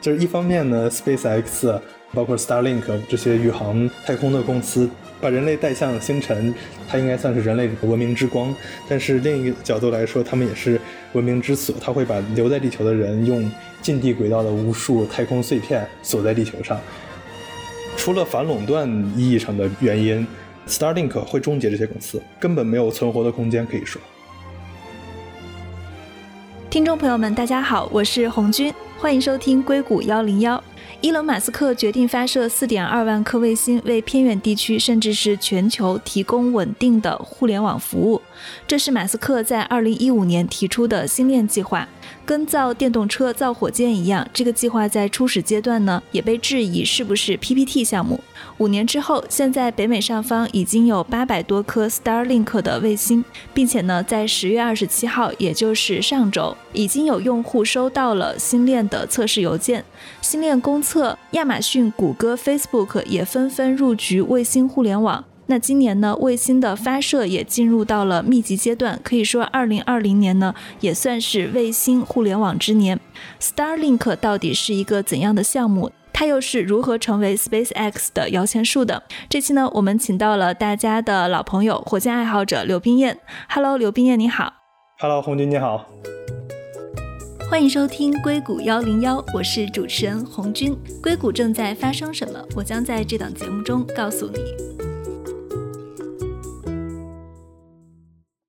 就是一方面呢，SpaceX 包括 Starlink 这些宇航太空的公司，把人类带向星辰，它应该算是人类文明之光。但是另一个角度来说，他们也是文明之锁，它会把留在地球的人用近地轨道的无数太空碎片锁在地球上。除了反垄断意义上的原因，Starlink 会终结这些公司，根本没有存活的空间，可以说。听众朋友们，大家好，我是红军，欢迎收听硅谷幺零幺。伊隆·马斯克决定发射四点二万颗卫星，为偏远地区甚至是全球提供稳定的互联网服务。这是马斯克在二零一五年提出的星链计划。跟造电动车、造火箭一样，这个计划在初始阶段呢，也被质疑是不是 PPT 项目。五年之后，现在北美上方已经有八百多颗 Starlink 的卫星，并且呢，在十月二十七号，也就是上周，已经有用户收到了星链的测试邮件。星链公测，亚马逊、谷歌、Facebook 也纷纷入局卫星互联网。那今年呢，卫星的发射也进入到了密集阶段，可以说二零二零年呢也算是卫星互联网之年。Starlink 到底是一个怎样的项目？它又是如何成为 SpaceX 的摇钱树的？这期呢，我们请到了大家的老朋友，火箭爱好者刘冰燕。Hello，刘冰燕你好。Hello，红军你好。欢迎收听硅谷幺零幺，我是主持人红军。硅谷正在发生什么？我将在这档节目中告诉你。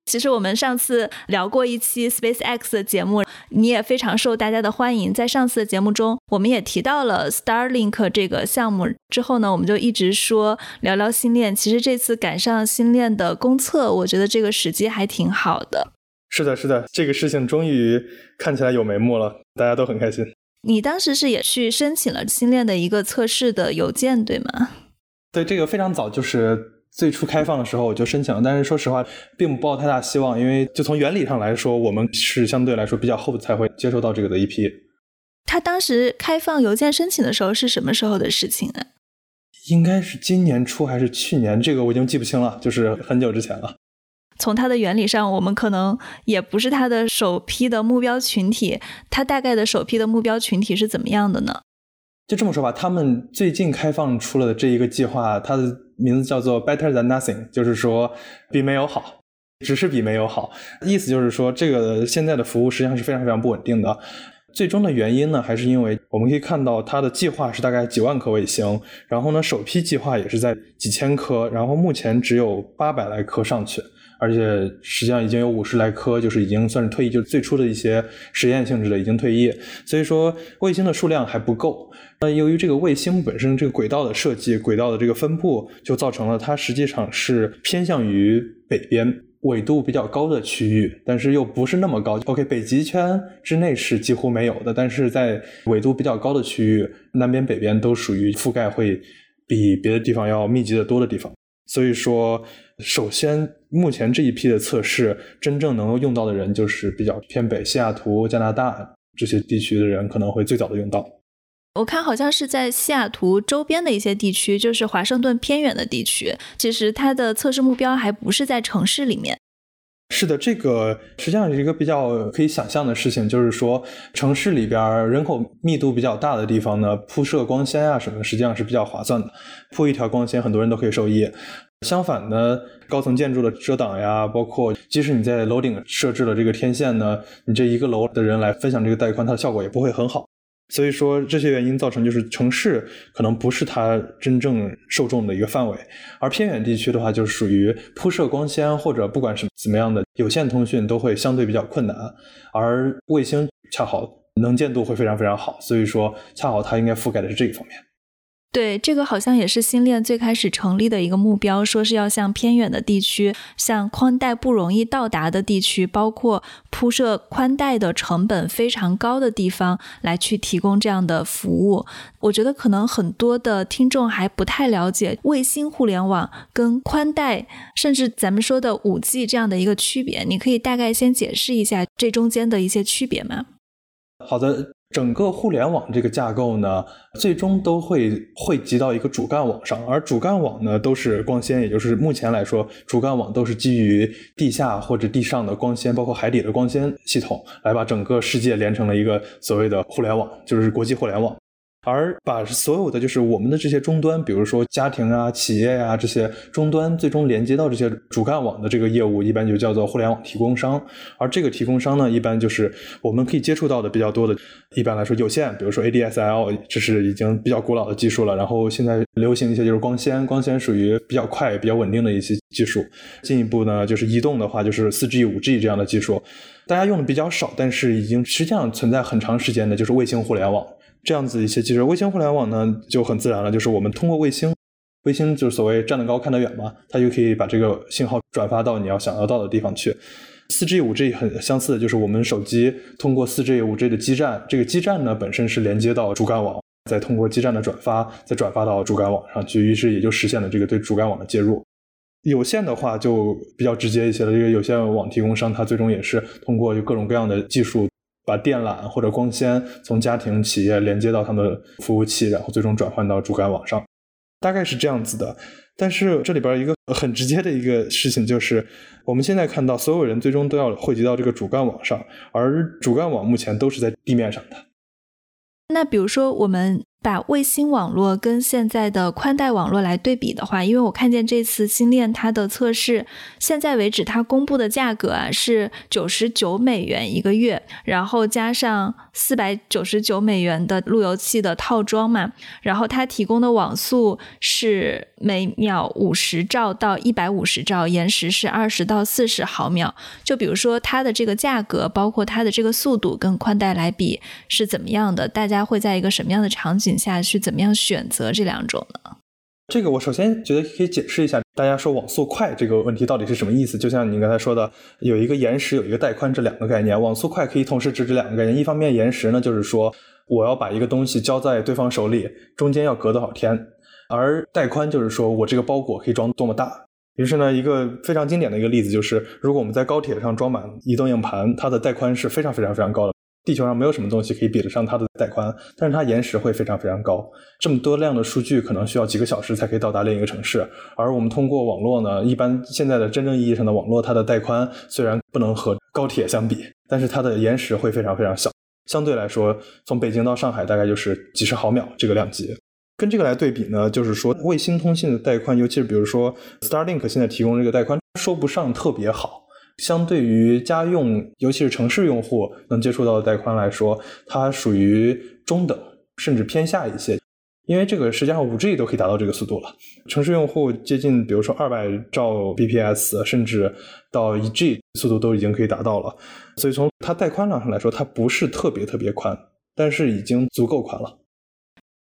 其实我们上次聊过一期 SpaceX 的节目，你也非常受大家的欢迎。在上次的节目中，我们也提到了 Starlink 这个项目。之后呢，我们就一直说聊聊星链。其实这次赶上星链的公测，我觉得这个时机还挺好的。是的，是的，这个事情终于看起来有眉目了，大家都很开心。你当时是也去申请了新链的一个测试的邮件，对吗？对，这个非常早，就是。最初开放的时候我就申请了，但是说实话，并不抱太大希望，因为就从原理上来说，我们是相对来说比较后才会接受到这个的一批。他当时开放邮件申请的时候是什么时候的事情呢？应该是今年初还是去年？这个我已经记不清了，就是很久之前了。从它的原理上，我们可能也不是它的首批的目标群体，它大概的首批的目标群体是怎么样的呢？就这么说吧，他们最近开放出了这一个计划，它的名字叫做 Better than Nothing，就是说比没有好，只是比没有好。意思就是说，这个现在的服务实际上是非常非常不稳定的。最终的原因呢，还是因为我们可以看到它的计划是大概几万颗卫星，然后呢，首批计划也是在几千颗，然后目前只有八百来颗上去。而且实际上已经有五十来颗，就是已经算是退役，就是最初的一些实验性质的已经退役，所以说卫星的数量还不够。那由于这个卫星本身这个轨道的设计、轨道的这个分布，就造成了它实际上是偏向于北边纬度比较高的区域，但是又不是那么高。OK，北极圈之内是几乎没有的，但是在纬度比较高的区域，南边、北边都属于覆盖会比别的地方要密集的多的地方。所以说，首先，目前这一批的测试，真正能够用到的人，就是比较偏北，西雅图、加拿大这些地区的人，可能会最早的用到。我看好像是在西雅图周边的一些地区，就是华盛顿偏远的地区，其实它的测试目标还不是在城市里面。是的，这个实际上是一个比较可以想象的事情，就是说城市里边人口密度比较大的地方呢，铺设光纤啊什么，实际上是比较划算的。铺一条光纤，很多人都可以受益。相反呢，高层建筑的遮挡呀，包括即使你在楼顶设置了这个天线呢，你这一个楼的人来分享这个带宽，它的效果也不会很好。所以说这些原因造成，就是城市可能不是它真正受众的一个范围，而偏远地区的话，就是属于铺设光纤或者不管是怎么样的有线通讯都会相对比较困难，而卫星恰好能见度会非常非常好，所以说恰好它应该覆盖的是这一方面。对，这个好像也是星链最开始成立的一个目标，说是要向偏远的地区，向宽带不容易到达的地区，包括铺设宽带的成本非常高的地方，来去提供这样的服务。我觉得可能很多的听众还不太了解卫星互联网跟宽带，甚至咱们说的五 G 这样的一个区别。你可以大概先解释一下这中间的一些区别吗？好的。整个互联网这个架构呢，最终都会汇集到一个主干网上，而主干网呢都是光纤，也就是目前来说，主干网都是基于地下或者地上的光纤，包括海底的光纤系统，来把整个世界连成了一个所谓的互联网，就是国际互联网。而把所有的就是我们的这些终端，比如说家庭啊、企业啊这些终端，最终连接到这些主干网的这个业务，一般就叫做互联网提供商。而这个提供商呢，一般就是我们可以接触到的比较多的，一般来说有线，比如说 ADSL，这是已经比较古老的技术了。然后现在流行一些就是光纤，光纤属于比较快、比较稳定的一些技术。进一步呢，就是移动的话，就是四 G、五 G 这样的技术，大家用的比较少，但是已经实际上存在很长时间的，就是卫星互联网。这样子一些技术，卫星互联网呢就很自然了，就是我们通过卫星，卫星就是所谓站得高看得远嘛，它就可以把这个信号转发到你要想要到的地方去。四 G、五 G 很相似的，就是我们手机通过四 G、五 G 的基站，这个基站呢本身是连接到主干网，再通过基站的转发，再转发到主干网上去，于是也就实现了这个对主干网的接入。有线的话就比较直接一些了，这个有线网提供商它最终也是通过各种各样的技术。把电缆或者光纤从家庭企业连接到他们服务器，然后最终转换到主干网上，大概是这样子的。但是这里边一个很直接的一个事情就是，我们现在看到所有人最终都要汇集到这个主干网上，而主干网目前都是在地面上的。那比如说我们。把卫星网络跟现在的宽带网络来对比的话，因为我看见这次星链它的测试，现在为止它公布的价格啊是九十九美元一个月，然后加上四百九十九美元的路由器的套装嘛，然后它提供的网速是每秒五十兆到一百五十兆，延时是二十到四十毫秒。就比如说它的这个价格，包括它的这个速度跟宽带来比是怎么样的？大家会在一个什么样的场景？下去怎么样选择这两种呢？这个我首先觉得可以解释一下，大家说网速快这个问题到底是什么意思？就像你刚才说的，有一个延时，有一个带宽这两个概念。网速快可以同时指这两个概念。一方面，延时呢，就是说我要把一个东西交在对方手里，中间要隔多少天；而带宽就是说我这个包裹可以装多么大。于是呢，一个非常经典的一个例子就是，如果我们在高铁上装满移动硬盘，它的带宽是非常非常非常高的。地球上没有什么东西可以比得上它的带宽，但是它延时会非常非常高。这么多量的数据可能需要几个小时才可以到达另一个城市，而我们通过网络呢，一般现在的真正意义上的网络，它的带宽虽然不能和高铁相比，但是它的延时会非常非常小。相对来说，从北京到上海大概就是几十毫秒这个量级。跟这个来对比呢，就是说卫星通信的带宽，尤其是比如说 Starlink 现在提供这个带宽，说不上特别好。相对于家用，尤其是城市用户能接触到的带宽来说，它属于中等，甚至偏下一些。因为这个实际上五 G 都可以达到这个速度了，城市用户接近，比如说二百兆 bps，甚至到一 G 速度都已经可以达到了。所以从它带宽量上来说，它不是特别特别宽，但是已经足够宽了。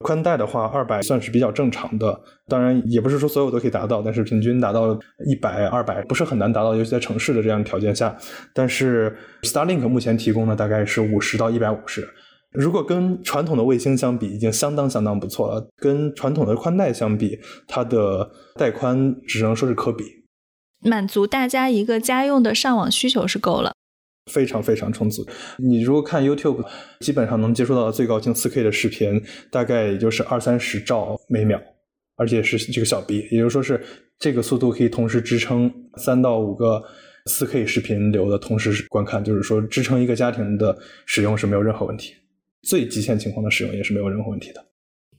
宽带的话，二百算是比较正常的，当然也不是说所有都可以达到，但是平均达到一百、二百不是很难达到，尤其在城市的这样条件下。但是 Starlink 目前提供的大概是五十到一百五十，如果跟传统的卫星相比，已经相当相当不错了。跟传统的宽带相比，它的带宽只能说是可比，满足大家一个家用的上网需求是够了。非常非常充足。你如果看 YouTube，基本上能接触到的最高清 4K 的视频，大概也就是二三十兆每秒，而且是这个小 B，也就是说是这个速度可以同时支撑三到五个 4K 视频流的同时观看，就是说支撑一个家庭的使用是没有任何问题，最极限情况的使用也是没有任何问题的。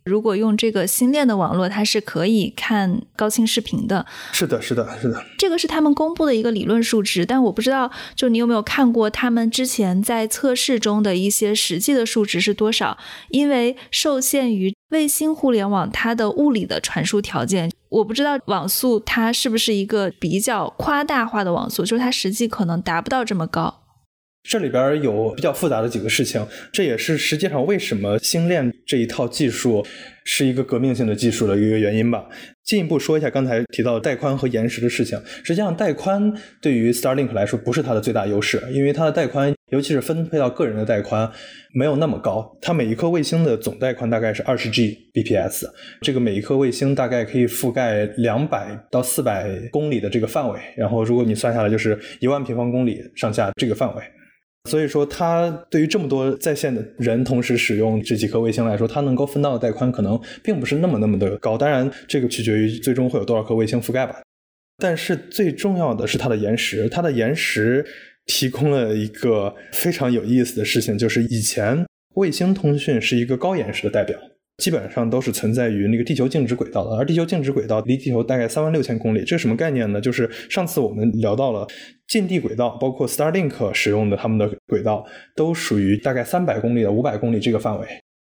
如果用这个新链的网络，它是可以看高清视频的。是的，是的，是的。这个是他们公布的一个理论数值，但我不知道，就你有没有看过他们之前在测试中的一些实际的数值是多少？因为受限于卫星互联网它的物理的传输条件，我不知道网速它是不是一个比较夸大化的网速，就是它实际可能达不到这么高。这里边有比较复杂的几个事情，这也是实际上为什么星链这一套技术是一个革命性的技术的一个原因吧。进一步说一下刚才提到带宽和延时的事情。实际上，带宽对于 Starlink 来说不是它的最大优势，因为它的带宽，尤其是分配到个人的带宽，没有那么高。它每一颗卫星的总带宽大概是二十 Gbps，这个每一颗卫星大概可以覆盖两百到四百公里的这个范围。然后，如果你算下来，就是一万平方公里上下这个范围。所以说，它对于这么多在线的人同时使用这几颗卫星来说，它能够分到的带宽可能并不是那么那么的高。当然，这个取决于最终会有多少颗卫星覆盖吧。但是最重要的是它的延时，它的延时提供了一个非常有意思的事情，就是以前卫星通讯是一个高延时的代表。基本上都是存在于那个地球静止轨道的，而地球静止轨道离地球大概三万六千公里，这是什么概念呢？就是上次我们聊到了近地轨道，包括 Starlink 使用的他们的轨道，都属于大概三百公里的五百公里这个范围。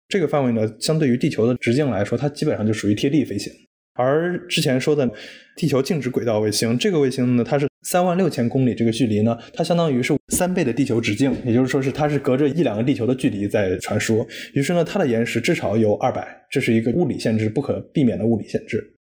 这个范围呢，相对于地球的直径来说，它基本上就属于贴地飞行。而之前说的地球静止轨道卫星，这个卫星呢，它是三万六千公里这个距离呢，它相当于是三倍的地球直径，也就是说是它是隔着一两个地球的距离在传输。于是呢，它的延时至少有二百，这是一个物理限制，不可避免的物理限制。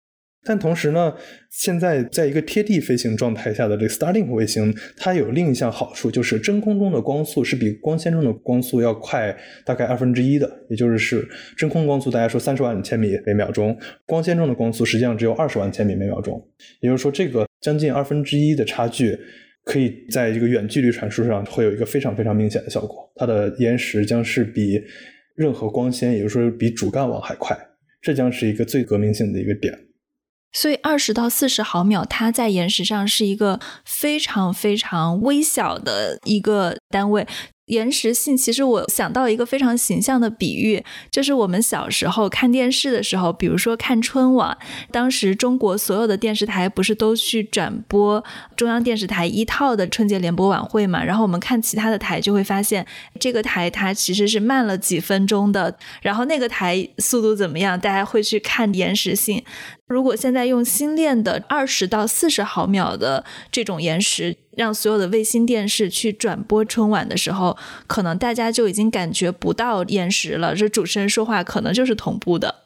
但同时呢，现在在一个贴地飞行状态下的这个 Starlink 卫星，它有另一项好处，就是真空中的光速是比光纤中的光速要快大概二分之一的，也就是是真空光速大家说三十万千米每秒钟，光纤中的光速实际上只有二十万千米每秒钟。也就是说，这个将近二分之一的差距，可以在这个远距离传输上会有一个非常非常明显的效果，它的延时将是比任何光纤，也就是说比主干网还快，这将是一个最革命性的一个点。所以二十到四十毫秒，它在延时上是一个非常非常微小的一个单位。延时性，其实我想到一个非常形象的比喻，就是我们小时候看电视的时候，比如说看春晚，当时中国所有的电视台不是都去转播中央电视台一套的春节联播晚会嘛？然后我们看其他的台，就会发现这个台它其实是慢了几分钟的，然后那个台速度怎么样？大家会去看延时性。如果现在用新练的二十到四十毫秒的这种延时，让所有的卫星电视去转播春晚的时候，可能大家就已经感觉不到延时了。这主持人说话可能就是同步的。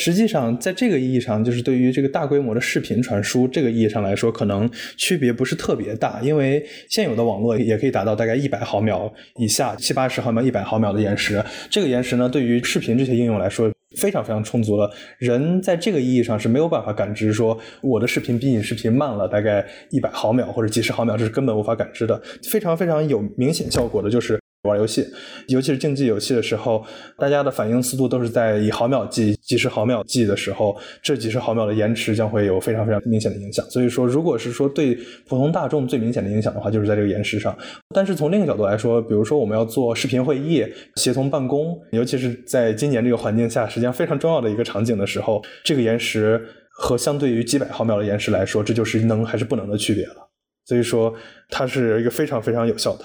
实际上，在这个意义上，就是对于这个大规模的视频传输这个意义上来说，可能区别不是特别大，因为现有的网络也可以达到大概一百毫秒以下，七八十毫秒、一百毫秒的延时。这个延时呢，对于视频这些应用来说，非常非常充足了。人在这个意义上是没有办法感知说我的视频比你视频慢了大概一百毫秒或者几十毫秒，这是根本无法感知的。非常非常有明显效果的就是。玩游戏，尤其是竞技游戏的时候，大家的反应速度都是在以毫秒计、几十毫秒计的时候，这几十毫秒的延迟将会有非常非常明显的影响。所以说，如果是说对普通大众最明显的影响的话，就是在这个延时上。但是从另一个角度来说，比如说我们要做视频会议、协同办公，尤其是在今年这个环境下，实际上非常重要的一个场景的时候，这个延时和相对于几百毫秒的延时来说，这就是能还是不能的区别了。所以说，它是一个非常非常有效的。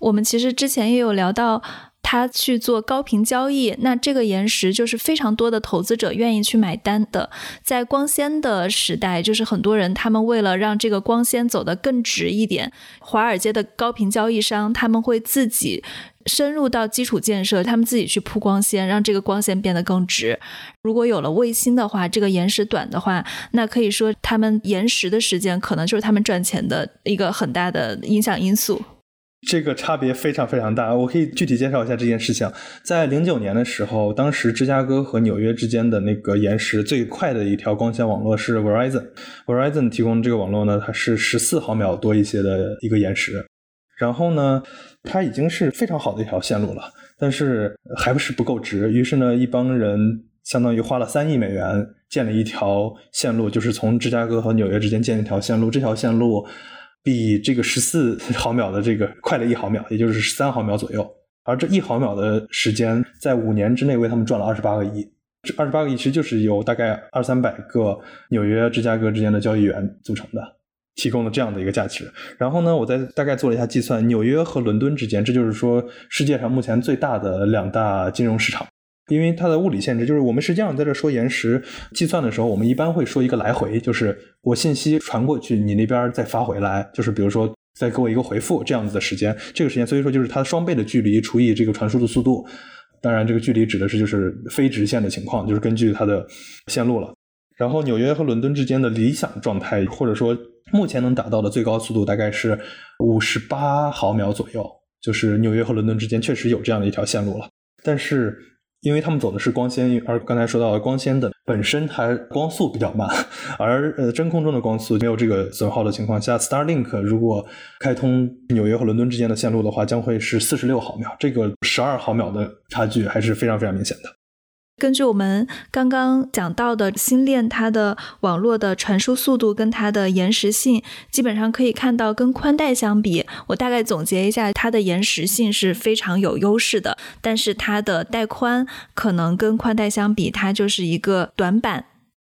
我们其实之前也有聊到，他去做高频交易，那这个延时就是非常多的投资者愿意去买单的。在光纤的时代，就是很多人他们为了让这个光纤走得更直一点，华尔街的高频交易商他们会自己深入到基础建设，他们自己去铺光纤，让这个光纤变得更直。如果有了卫星的话，这个延时短的话，那可以说他们延时的时间可能就是他们赚钱的一个很大的影响因素。这个差别非常非常大，我可以具体介绍一下这件事情。在零九年的时候，当时芝加哥和纽约之间的那个延时最快的一条光纤网络是 Verizon，Verizon 提供这个网络呢，它是十四毫秒多一些的一个延时。然后呢，它已经是非常好的一条线路了，但是还不是不够直。于是呢，一帮人相当于花了三亿美元建了一条线路，就是从芝加哥和纽约之间建一条线路。这条线路。比这个十四 毫秒的这个快了一毫秒，也就是十三毫秒左右。而这一毫秒的时间，在五年之内为他们赚了二十八个亿。这二十八个亿其实就是由大概二三百个纽约、芝加哥之间的交易员组成的，提供了这样的一个价值。然后呢，我再大概做了一下计算，纽约和伦敦之间，这就是说世界上目前最大的两大金融市场。因为它的物理限制，就是我们实际上在这说延时计算的时候，我们一般会说一个来回，就是我信息传过去，你那边再发回来，就是比如说再给我一个回复这样子的时间，这个时间，所以说就是它双倍的距离除以这个传输的速度。当然，这个距离指的是就是非直线的情况，就是根据它的线路了。然后纽约和伦敦之间的理想状态，或者说目前能达到的最高速度大概是五十八毫秒左右，就是纽约和伦敦之间确实有这样的一条线路了，但是。因为他们走的是光纤，而刚才说到光纤的本身它光速比较慢，而呃真空中的光速没有这个损耗的情况下，Starlink 如果开通纽约和伦敦之间的线路的话，将会是四十六毫秒，这个十二毫秒的差距还是非常非常明显的。根据我们刚刚讲到的星链，它的网络的传输速度跟它的延时性，基本上可以看到跟宽带相比，我大概总结一下，它的延时性是非常有优势的，但是它的带宽可能跟宽带相比，它就是一个短板。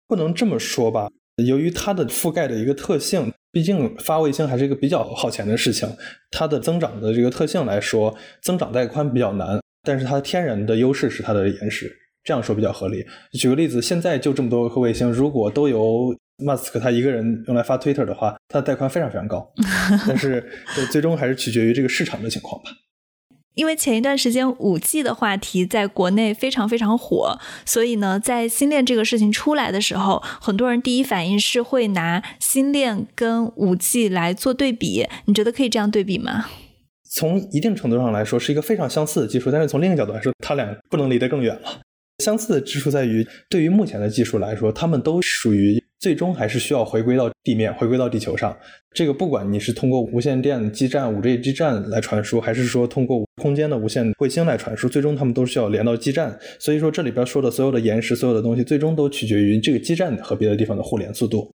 不能这么说吧，由于它的覆盖的一个特性，毕竟发卫星还是一个比较耗钱的事情，它的增长的这个特性来说，增长带宽比较难，但是它天然的优势是它的延时。这样说比较合理。举个例子，现在就这么多颗卫星，如果都由马斯克他一个人用来发 Twitter 的话，它的带宽非常非常高。但是最终还是取决于这个市场的情况吧。因为前一段时间五 G 的话题在国内非常非常火，所以呢，在星链这个事情出来的时候，很多人第一反应是会拿星链跟五 G 来做对比。你觉得可以这样对比吗？从一定程度上来说，是一个非常相似的技术，但是从另一个角度来说，它俩不能离得更远了。相似的之处在于，对于目前的技术来说，它们都属于最终还是需要回归到地面、回归到地球上。这个不管你是通过无线电基站、五 G 基站来传输，还是说通过空间的无线卫星来传输，最终它们都需要连到基站。所以说，这里边说的所有的延时、所有的东西，最终都取决于这个基站和别的地方的互联速度。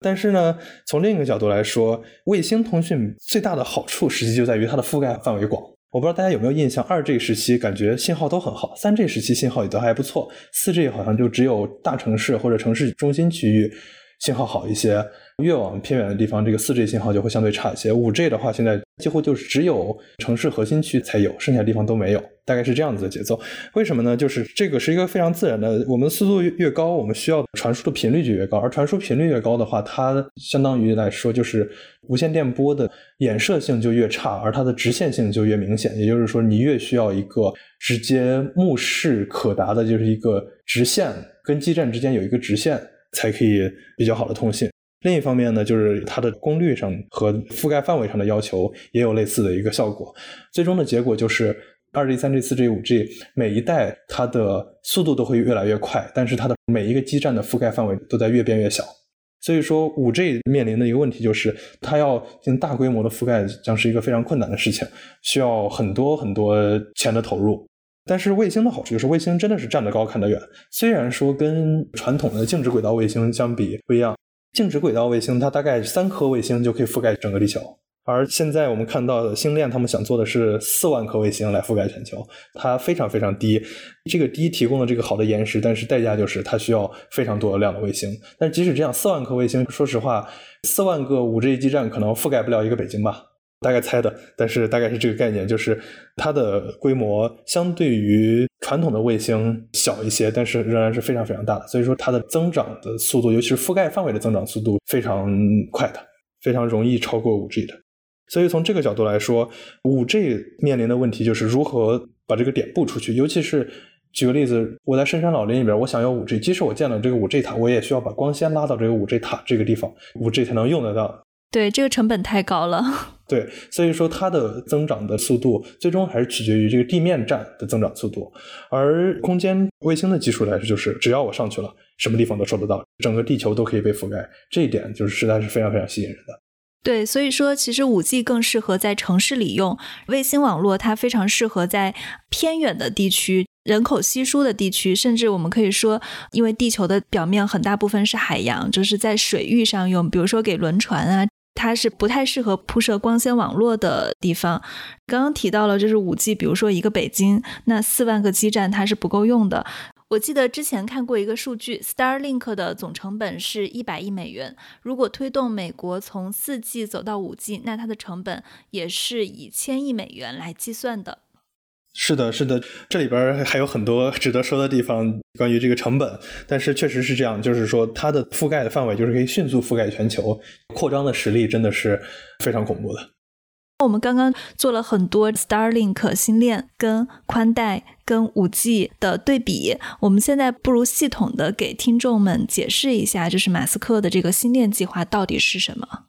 但是呢，从另一个角度来说，卫星通讯最大的好处，实际就在于它的覆盖范围广。我不知道大家有没有印象，二 G 时期感觉信号都很好，三 G 时期信号也都还不错，四 G 好像就只有大城市或者城市中心区域信号好一些。越往偏远的地方，这个四 G 信号就会相对差一些。五 G 的话，现在几乎就是只有城市核心区才有，剩下地方都没有，大概是这样子的节奏。为什么呢？就是这个是一个非常自然的，我们速度越高，我们需要传输的频率就越高，而传输频率越高的话，它相当于来说就是无线电波的衍射性就越差，而它的直线性就越明显。也就是说，你越需要一个直接目视可达的，就是一个直线跟基站之间有一个直线，才可以比较好的通信。另一方面呢，就是它的功率上和覆盖范围上的要求也有类似的一个效果。最终的结果就是二 G、三 G、四 G、五 G 每一代它的速度都会越来越快，但是它的每一个基站的覆盖范围都在越变越小。所以说，五 G 面临的一个问题就是，它要进行大规模的覆盖，将是一个非常困难的事情，需要很多很多钱的投入。但是卫星的好处就是，卫星真的是站得高看得远。虽然说跟传统的静止轨道卫星相比不一样。静止轨道卫星，它大概三颗卫星就可以覆盖整个地球，而现在我们看到的星链，他们想做的是四万颗卫星来覆盖全球，它非常非常低，这个低提供了这个好的延时，但是代价就是它需要非常多的量的卫星。但即使这样，四万颗卫星，说实话，四万个五 G 基站可能覆盖不了一个北京吧。大概猜的，但是大概是这个概念，就是它的规模相对于传统的卫星小一些，但是仍然是非常非常大的。所以说它的增长的速度，尤其是覆盖范围的增长速度非常快的，非常容易超过五 G 的。所以从这个角度来说，五 G 面临的问题就是如何把这个点布出去。尤其是举个例子，我在深山老林里边，我想要五 G，即使我建了这个五 G 塔，我也需要把光纤拉到这个五 G 塔这个地方，五 G 才能用得到。对，这个成本太高了。对，所以说它的增长的速度最终还是取决于这个地面站的增长速度。而空间卫星的技术来说，就是只要我上去了，什么地方都收得到，整个地球都可以被覆盖。这一点就是实在是非常非常吸引人的。对，所以说其实五 G 更适合在城市里用，卫星网络它非常适合在偏远的地区、人口稀疏的地区，甚至我们可以说，因为地球的表面很大部分是海洋，就是在水域上用，比如说给轮船啊。它是不太适合铺设光纤网络的地方。刚刚提到了，就是五 G，比如说一个北京，那四万个基站它是不够用的。我记得之前看过一个数据，Starlink 的总成本是一百亿美元。如果推动美国从四 G 走到五 G，那它的成本也是以千亿美元来计算的。是的，是的，这里边还有很多值得说的地方，关于这个成本。但是确实是这样，就是说它的覆盖的范围就是可以迅速覆盖全球，扩张的实力真的是非常恐怖的。我们刚刚做了很多 Starlink 星链跟宽带跟五 G 的对比，我们现在不如系统的给听众们解释一下，就是马斯克的这个星链计划到底是什么。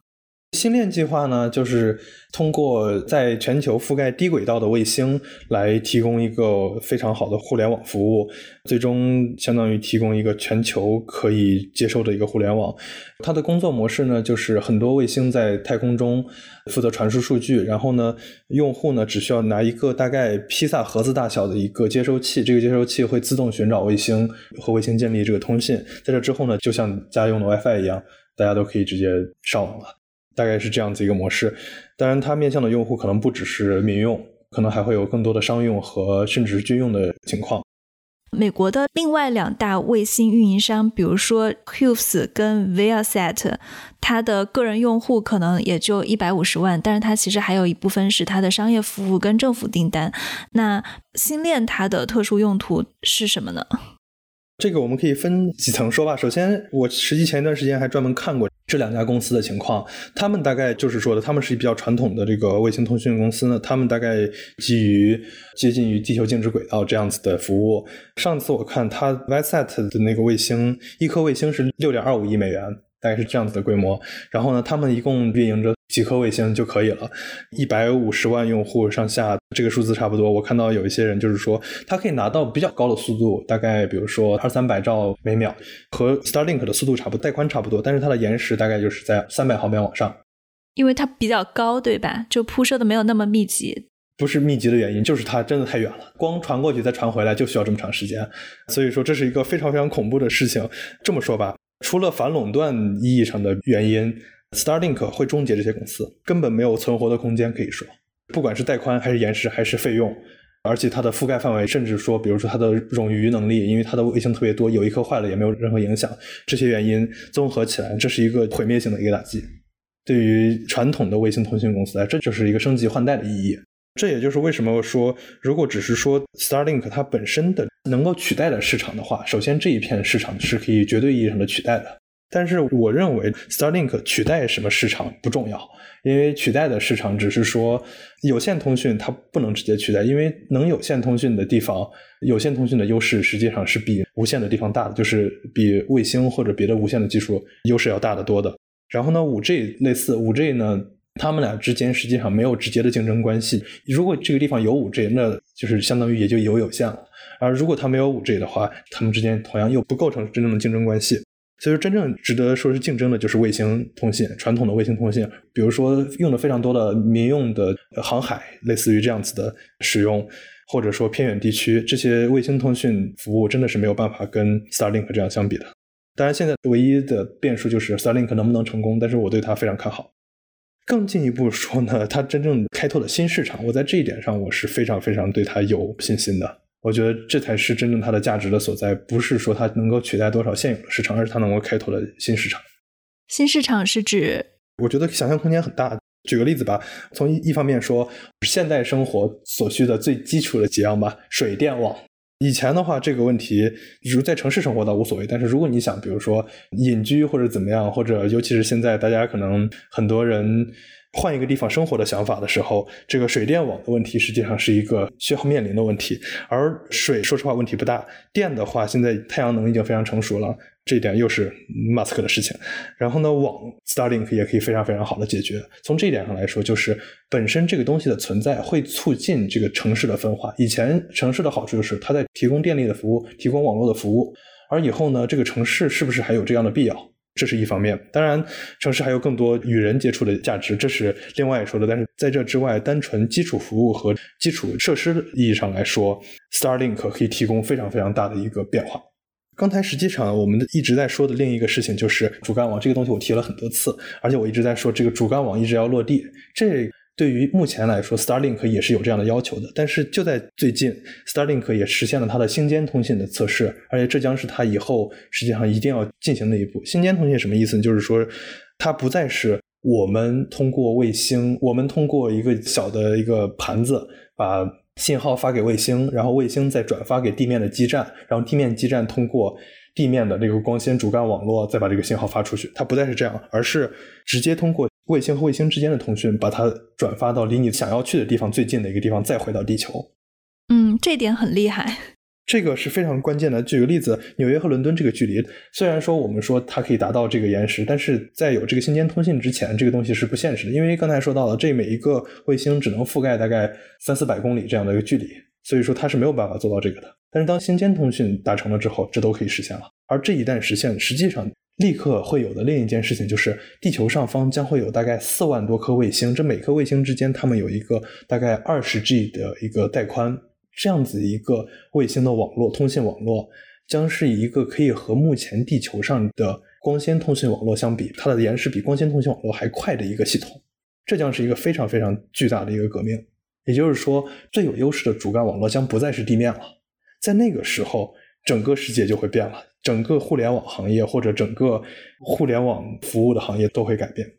星链计划呢，就是通过在全球覆盖低轨道的卫星来提供一个非常好的互联网服务，最终相当于提供一个全球可以接受的一个互联网。它的工作模式呢，就是很多卫星在太空中负责传输数据，然后呢，用户呢只需要拿一个大概披萨盒子大小的一个接收器，这个接收器会自动寻找卫星和卫星建立这个通信。在这之后呢，就像家用的 WiFi 一样，大家都可以直接上网了。大概是这样子一个模式，当然它面向的用户可能不只是民用，可能还会有更多的商用和甚至是军用的情况。美国的另外两大卫星运营商，比如说 Hughes 跟 Viasat，它的个人用户可能也就一百五十万，但是它其实还有一部分是它的商业服务跟政府订单。那星链它的特殊用途是什么呢？这个我们可以分几层说吧。首先，我实际前一段时间还专门看过这两家公司的情况。他们大概就是说的，他们是比较传统的这个卫星通讯公司呢。他们大概基于接近于地球静止轨道这样子的服务。上次我看它 Visat 的那个卫星，一颗卫星是六点二五亿美元。大概是这样子的规模，然后呢，他们一共运营着几颗卫星就可以了，一百五十万用户上下，这个数字差不多。我看到有一些人就是说，他可以拿到比较高的速度，大概比如说二三百兆每秒，和 Starlink 的速度差不多，带宽差不多，但是它的延时大概就是在三百毫秒往上，因为它比较高，对吧？就铺设的没有那么密集，不是密集的原因，就是它真的太远了，光传过去再传回来就需要这么长时间，所以说这是一个非常非常恐怖的事情。这么说吧。除了反垄断意义上的原因，Starlink 会终结这些公司，根本没有存活的空间。可以说，不管是带宽还是延时还是费用，而且它的覆盖范围，甚至说，比如说它的冗余能力，因为它的卫星特别多，有一颗坏了也没有任何影响。这些原因综合起来，这是一个毁灭性的一个打击。对于传统的卫星通讯公司来，这就是一个升级换代的意义。这也就是为什么说，如果只是说 Starlink 它本身的能够取代的市场的话，首先这一片市场是可以绝对意义上的取代的。但是我认为 Starlink 取代什么市场不重要，因为取代的市场只是说有线通讯它不能直接取代，因为能有线通讯的地方，有线通讯的优势实际上是比无线的地方大的，就是比卫星或者别的无线的技术优势要大得多的。然后呢，五 G 类似，五 G 呢？他们俩之间实际上没有直接的竞争关系。如果这个地方有五 G，那就是相当于也就有有线了；而如果它没有五 G 的话，他们之间同样又不构成真正的竞争关系。所以说，真正值得说是竞争的就是卫星通信，传统的卫星通信，比如说用的非常多的民用的航海，类似于这样子的使用，或者说偏远地区这些卫星通讯服务，真的是没有办法跟 Starlink 这样相比的。当然，现在唯一的变数就是 Starlink 能不能成功，但是我对它非常看好。更进一步说呢，它真正开拓了新市场，我在这一点上我是非常非常对它有信心的。我觉得这才是真正它的价值的所在，不是说它能够取代多少现有的市场，而是它能够开拓了新市场。新市场是指？我觉得想象空间很大。举个例子吧，从一一方面说，现代生活所需的最基础的几样吧，水电网。以前的话，这个问题如在城市生活倒无所谓，但是如果你想，比如说隐居或者怎么样，或者尤其是现在大家可能很多人换一个地方生活的想法的时候，这个水电网的问题实际上是一个需要面临的问题。而水，说实话问题不大，电的话，现在太阳能已经非常成熟了。这一点又是马斯克的事情，然后呢，网 Starlink 也可以非常非常好的解决。从这一点上来说，就是本身这个东西的存在会促进这个城市的分化。以前城市的好处就是它在提供电力的服务，提供网络的服务，而以后呢，这个城市是不是还有这样的必要？这是一方面。当然，城市还有更多与人接触的价值，这是另外说的。但是在这之外，单纯基础服务和基础设施意义上来说，Starlink 可以提供非常非常大的一个变化。刚才实际上我们一直在说的另一个事情就是主干网这个东西，我提了很多次，而且我一直在说这个主干网一直要落地。这对于目前来说，Starlink 也是有这样的要求的。但是就在最近，Starlink 也实现了它的星间通信的测试，而且这将是它以后实际上一定要进行的一步。星间通信什么意思？就是说它不再是我们通过卫星，我们通过一个小的一个盘子把。信号发给卫星，然后卫星再转发给地面的基站，然后地面基站通过地面的这个光纤主干网络再把这个信号发出去。它不再是这样，而是直接通过卫星和卫星之间的通讯，把它转发到离你想要去的地方最近的一个地方，再回到地球。嗯，这点很厉害。这个是非常关键的。举个例子，纽约和伦敦这个距离，虽然说我们说它可以达到这个延时，但是在有这个星间通信之前，这个东西是不现实的。因为刚才说到了，这每一个卫星只能覆盖大概三四百公里这样的一个距离，所以说它是没有办法做到这个的。但是当星间通讯达成了之后，这都可以实现了。而这一旦实现，实际上立刻会有的另一件事情就是，地球上方将会有大概四万多颗卫星，这每颗卫星之间，它们有一个大概二十 G 的一个带宽。这样子一个卫星的网络通信网络，将是一个可以和目前地球上的光纤通信网络相比，它的延时比光纤通信网络还快的一个系统。这将是一个非常非常巨大的一个革命。也就是说，最有优势的主干网络将不再是地面了。在那个时候，整个世界就会变了，整个互联网行业或者整个互联网服务的行业都会改变。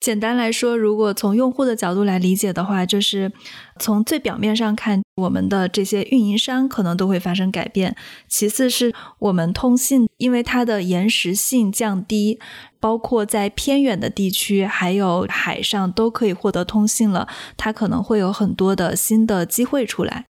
简单来说，如果从用户的角度来理解的话，就是从最表面上看，我们的这些运营商可能都会发生改变；其次是我们通信，因为它的延时性降低，包括在偏远的地区还有海上都可以获得通信了，它可能会有很多的新的机会出来。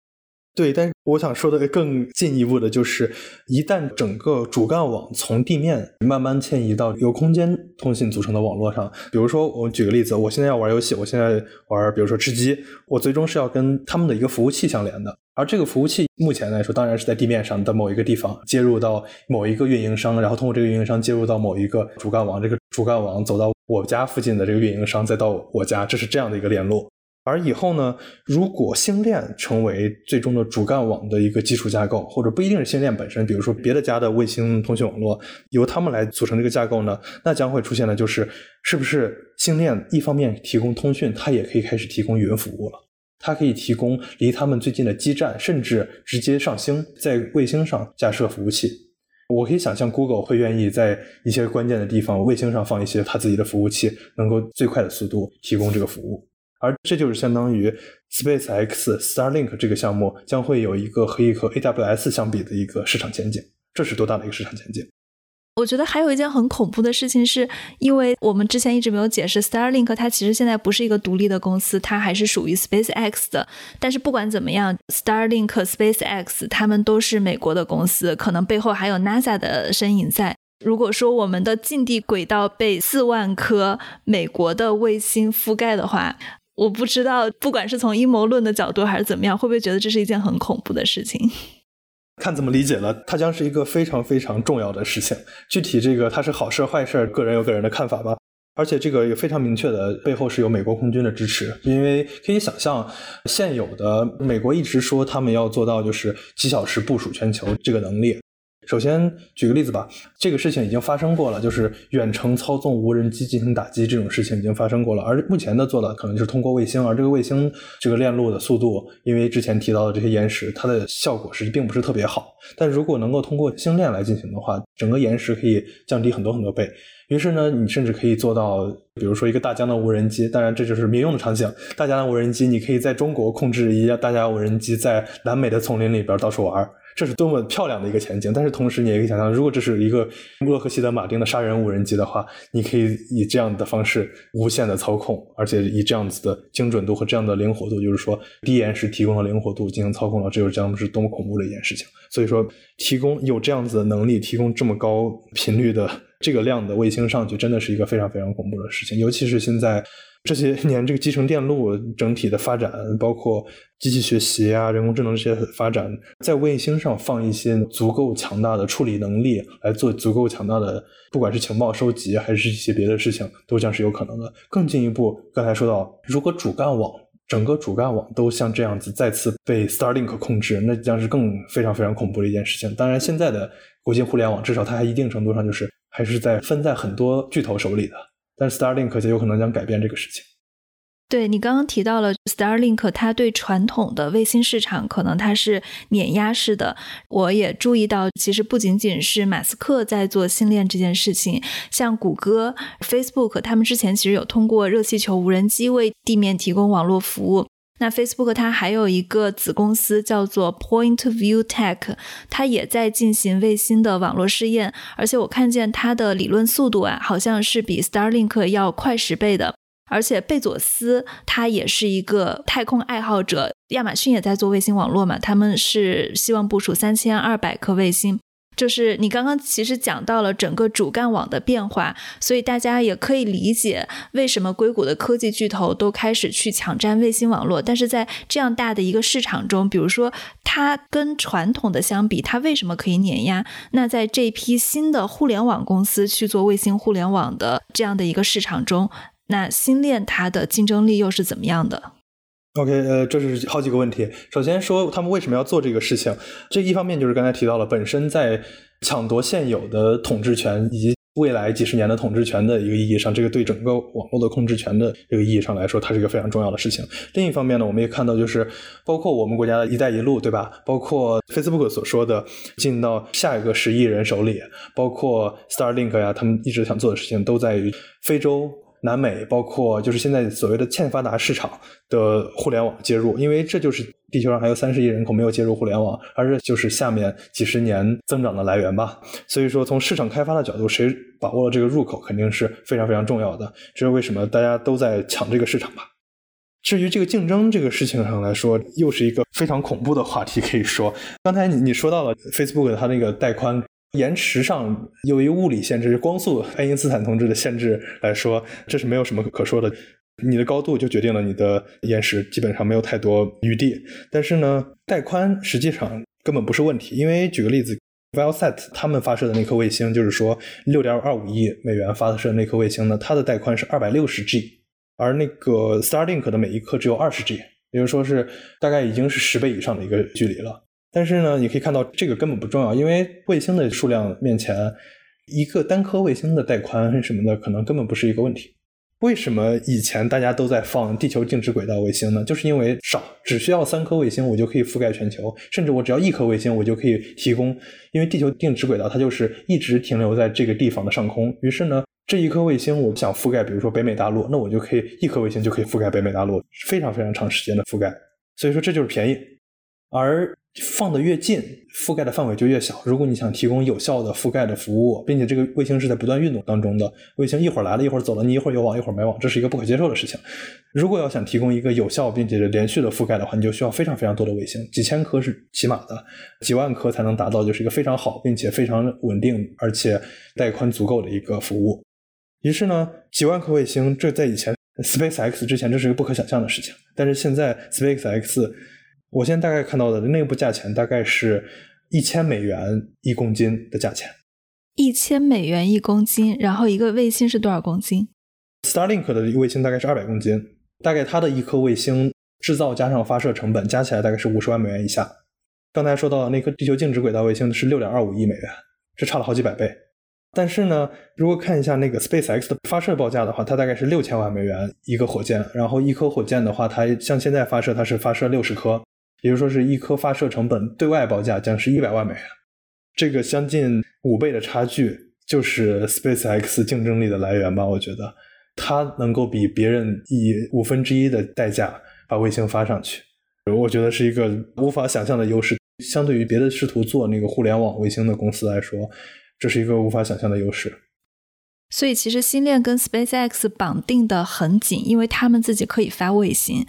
对，但是我想说的更进一步的就是，一旦整个主干网从地面慢慢迁移到由空间通信组成的网络上，比如说我举个例子，我现在要玩游戏，我现在玩，比如说吃鸡，我最终是要跟他们的一个服务器相连的，而这个服务器目前来说，当然是在地面上的某一个地方接入到某一个运营商，然后通过这个运营商接入到某一个主干网，这个主干网走到我家附近的这个运营商，再到我家，这是这样的一个联络。而以后呢，如果星链成为最终的主干网的一个基础架构，或者不一定是星链本身，比如说别的家的卫星通讯网络由他们来组成这个架构呢，那将会出现的就是，是不是星链一方面提供通讯，它也可以开始提供云服务了？它可以提供离他们最近的基站，甚至直接上星，在卫星上架设服务器。我可以想象，Google 会愿意在一些关键的地方卫星上放一些它自己的服务器，能够最快的速度提供这个服务。而这就是相当于 SpaceX Starlink 这个项目将会有一个可以和 AWS 相比的一个市场前景，这是多大的一个市场前景？我觉得还有一件很恐怖的事情，是因为我们之前一直没有解释，Starlink 它其实现在不是一个独立的公司，它还是属于 SpaceX 的。但是不管怎么样，Starlink、SpaceX 他们都是美国的公司，可能背后还有 NASA 的身影在。如果说我们的近地轨道被四万颗美国的卫星覆盖的话，我不知道，不管是从阴谋论的角度还是怎么样，会不会觉得这是一件很恐怖的事情？看怎么理解了，它将是一个非常非常重要的事情。具体这个它是好事坏事，个人有个人的看法吧。而且这个也非常明确的，背后是有美国空军的支持，因为可以想象，现有的美国一直说他们要做到就是几小时部署全球这个能力。首先举个例子吧，这个事情已经发生过了，就是远程操纵无人机进行打击这种事情已经发生过了。而目前的做的可能就是通过卫星，而这个卫星这个链路的速度，因为之前提到的这些延时，它的效果是并不是特别好。但如果能够通过星链来进行的话，整个延时可以降低很多很多倍。于是呢，你甚至可以做到，比如说一个大疆的无人机，当然这就是民用的场景。大疆的无人机，你可以在中国控制一架大疆无人机在南美的丛林里边到处玩。这是多么漂亮的一个前景！但是同时，你也可以想象，如果这是一个洛克希德马丁的杀人无人机的话，你可以以这样的方式无限的操控，而且以这样子的精准度和这样的灵活度，就是说低延时提供了灵活度进行操控了，这就是将是多么恐怖的一件事情。所以说，提供有这样子的能力，提供这么高频率的这个量的卫星上去，真的是一个非常非常恐怖的事情，尤其是现在。这些 年，这个集成电路整体的发展，包括机器学习啊、人工智能这些发展，在卫星上放一些足够强大的处理能力，来做足够强大的，不管是情报收集还是一些别的事情，都将是有可能的。更进一步，刚才说到，如果主干网整个主干网都像这样子再次被 Starlink 控制，那将是更非常非常恐怖的一件事情。当然，现在的国际互联网至少它还一定程度上就是还是在分在很多巨头手里的。但 Starlink 就有可能将改变这个事情。对你刚刚提到了 Starlink，它对传统的卫星市场可能它是碾压式的。我也注意到，其实不仅仅是马斯克在做星链这件事情，像谷歌、Facebook，他们之前其实有通过热气球无人机为地面提供网络服务。那 Facebook 它还有一个子公司叫做 Point View Tech，它也在进行卫星的网络试验，而且我看见它的理论速度啊，好像是比 Starlink 要快十倍的。而且贝佐斯他也是一个太空爱好者，亚马逊也在做卫星网络嘛，他们是希望部署三千二百颗卫星。就是你刚刚其实讲到了整个主干网的变化，所以大家也可以理解为什么硅谷的科技巨头都开始去抢占卫星网络。但是在这样大的一个市场中，比如说它跟传统的相比，它为什么可以碾压？那在这批新的互联网公司去做卫星互联网的这样的一个市场中，那星链它的竞争力又是怎么样的？OK，呃，这是好几个问题。首先说他们为什么要做这个事情，这一方面就是刚才提到了，本身在抢夺现有的统治权以及未来几十年的统治权的一个意义上，这个对整个网络的控制权的这个意义上来说，它是一个非常重要的事情。另一方面呢，我们也看到，就是包括我们国家的一带一路，对吧？包括 Facebook 所说的进到下一个十亿人手里，包括 Starlink 呀，他们一直想做的事情，都在于非洲。南美包括就是现在所谓的欠发达市场的互联网接入，因为这就是地球上还有三十亿人口没有接入互联网，而这就是下面几十年增长的来源吧。所以说，从市场开发的角度，谁把握了这个入口，肯定是非常非常重要的。这是为什么大家都在抢这个市场吧。至于这个竞争这个事情上来说，又是一个非常恐怖的话题。可以说，刚才你你说到了 Facebook 它那个带宽。延迟上由于物理限制，光速爱因斯坦同志的限制来说，这是没有什么可说的。你的高度就决定了你的延时，基本上没有太多余地。但是呢，带宽实际上根本不是问题，因为举个例子，Valsat 他们发射的那颗卫星，就是说六点二五亿美元发射的那颗卫星呢，它的带宽是二百六十 G，而那个 Starlink 的每一颗只有二十 G，也就是说是大概已经是十倍以上的一个距离了。但是呢，你可以看到这个根本不重要，因为卫星的数量面前，一个单颗卫星的带宽什么的可能根本不是一个问题。为什么以前大家都在放地球静止轨道卫星呢？就是因为少，只需要三颗卫星我就可以覆盖全球，甚至我只要一颗卫星我就可以提供，因为地球静止轨道它就是一直停留在这个地方的上空。于是呢，这一颗卫星我想覆盖，比如说北美大陆，那我就可以一颗卫星就可以覆盖北美大陆，非常非常长时间的覆盖。所以说这就是便宜，而。放得越近，覆盖的范围就越小。如果你想提供有效的覆盖的服务，并且这个卫星是在不断运动当中的，卫星一会儿来了一会儿走了，你一会儿有网一会儿没网，这是一个不可接受的事情。如果要想提供一个有效并且连续的覆盖的话，你就需要非常非常多的卫星，几千颗是起码的，几万颗才能达到就是一个非常好并且非常稳定而且带宽足够的一个服务。于是呢，几万颗卫星，这在以前 SpaceX 之前这是一个不可想象的事情，但是现在 SpaceX。我现在大概看到的内部价钱大概是一千美元一公斤的价钱，一千美元一公斤，然后一个卫星是多少公斤？Starlink 的卫星大概是二百公斤，大概它的一颗卫星制造加上发射成本加起来大概是五十万美元以下。刚才说到那颗地球静止轨道卫星是六点二五亿美元，这差了好几百倍。但是呢，如果看一下那个 SpaceX 的发射报价的话，它大概是六千万美元一个火箭，然后一颗火箭的话，它像现在发射它是发射六十颗。也就是说，是一颗发射成本对外报价将是一百万美元，这个将近五倍的差距，就是 SpaceX 竞争力的来源吧？我觉得它能够比别人以五分之一的代价把卫星发上去，我觉得是一个无法想象的优势。相对于别的试图做那个互联网卫星的公司来说，这是一个无法想象的优势。所以，其实星链跟 SpaceX 绑定的很紧，因为他们自己可以发卫星。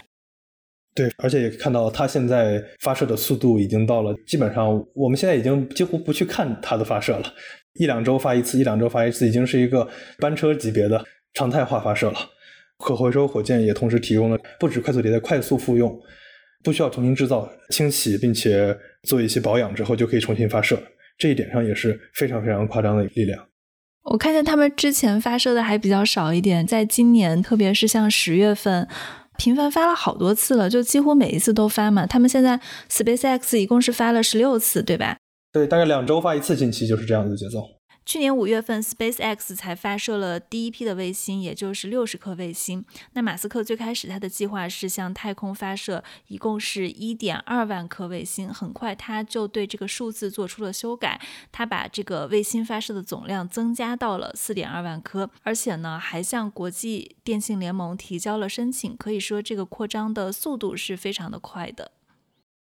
对，而且也看到它现在发射的速度已经到了，基本上我们现在已经几乎不去看它的发射了，一两周发一次，一两周发一次，已经是一个班车级别的常态化发射了。可回收火箭也同时提供了不止快速迭代、快速复用，不需要重新制造、清洗，并且做一些保养之后就可以重新发射，这一点上也是非常非常夸张的力量。我看见他们之前发射的还比较少一点，在今年，特别是像十月份。频繁发了好多次了，就几乎每一次都发嘛。他们现在 SpaceX 一共是发了十六次，对吧？对，大概两周发一次，近期就是这样的节奏。去年五月份，SpaceX 才发射了第一批的卫星，也就是六十颗卫星。那马斯克最开始他的计划是向太空发射，一共是一点二万颗卫星。很快他就对这个数字做出了修改，他把这个卫星发射的总量增加到了四点二万颗，而且呢还向国际电信联盟提交了申请。可以说这个扩张的速度是非常的快的。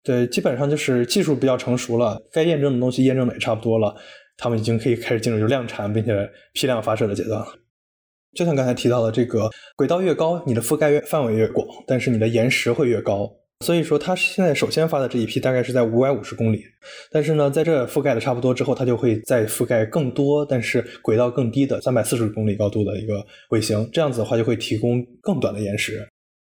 对，基本上就是技术比较成熟了，该验证的东西验证的也差不多了。他们已经可以开始进入就量产并且批量发射的阶段了。就像刚才提到的，这个轨道越高，你的覆盖范围越广，但是你的延时会越高。所以说，它现在首先发的这一批大概是在五百五十公里，但是呢，在这覆盖的差不多之后，它就会再覆盖更多，但是轨道更低的三百四十公里高度的一个卫星。这样子的话，就会提供更短的延时。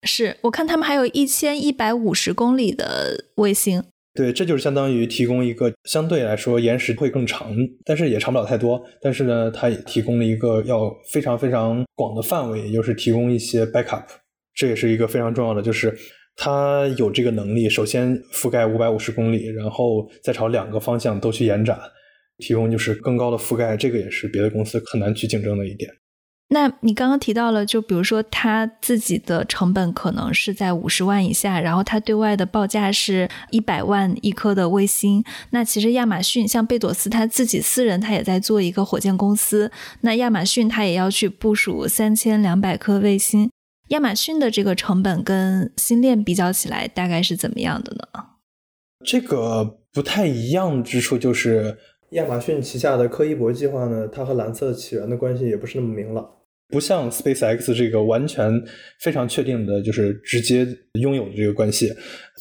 是我看他们还有一千一百五十公里的卫星。对，这就是相当于提供一个相对来说延时会更长，但是也长不了太多。但是呢，它也提供了一个要非常非常广的范围，也就是提供一些 backup。这也是一个非常重要的，就是。它有这个能力，首先覆盖五百五十公里，然后再朝两个方向都去延展，提供就是更高的覆盖。这个也是别的公司很难去竞争的一点。那你刚刚提到了，就比如说它自己的成本可能是在五十万以下，然后它对外的报价是一百万一颗的卫星。那其实亚马逊像贝佐斯他自己私人，他也在做一个火箭公司。那亚马逊他也要去部署三千两百颗卫星。亚马逊的这个成本跟星链比较起来，大概是怎么样的呢？这个不太一样之处就是，亚马逊旗下的柯伊伯计划呢，它和蓝色起源的关系也不是那么明朗，不像 SpaceX 这个完全非常确定的，就是直接拥有的这个关系。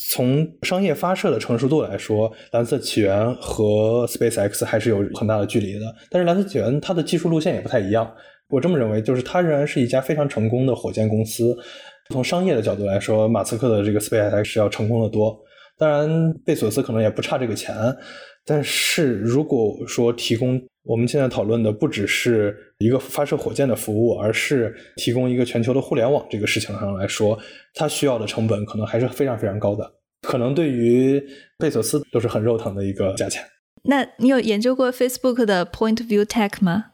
从商业发射的成熟度来说，蓝色起源和 SpaceX 还是有很大的距离的。但是蓝色起源它的技术路线也不太一样。我这么认为，就是它仍然是一家非常成功的火箭公司。从商业的角度来说，马斯克的这个 SpaceX 要成功的多。当然，贝索斯可能也不差这个钱。但是如果说提供我们现在讨论的不只是一个发射火箭的服务，而是提供一个全球的互联网这个事情上来说，它需要的成本可能还是非常非常高的。可能对于贝索斯都是很肉疼的一个价钱。那你有研究过 Facebook 的 Point View Tech 吗？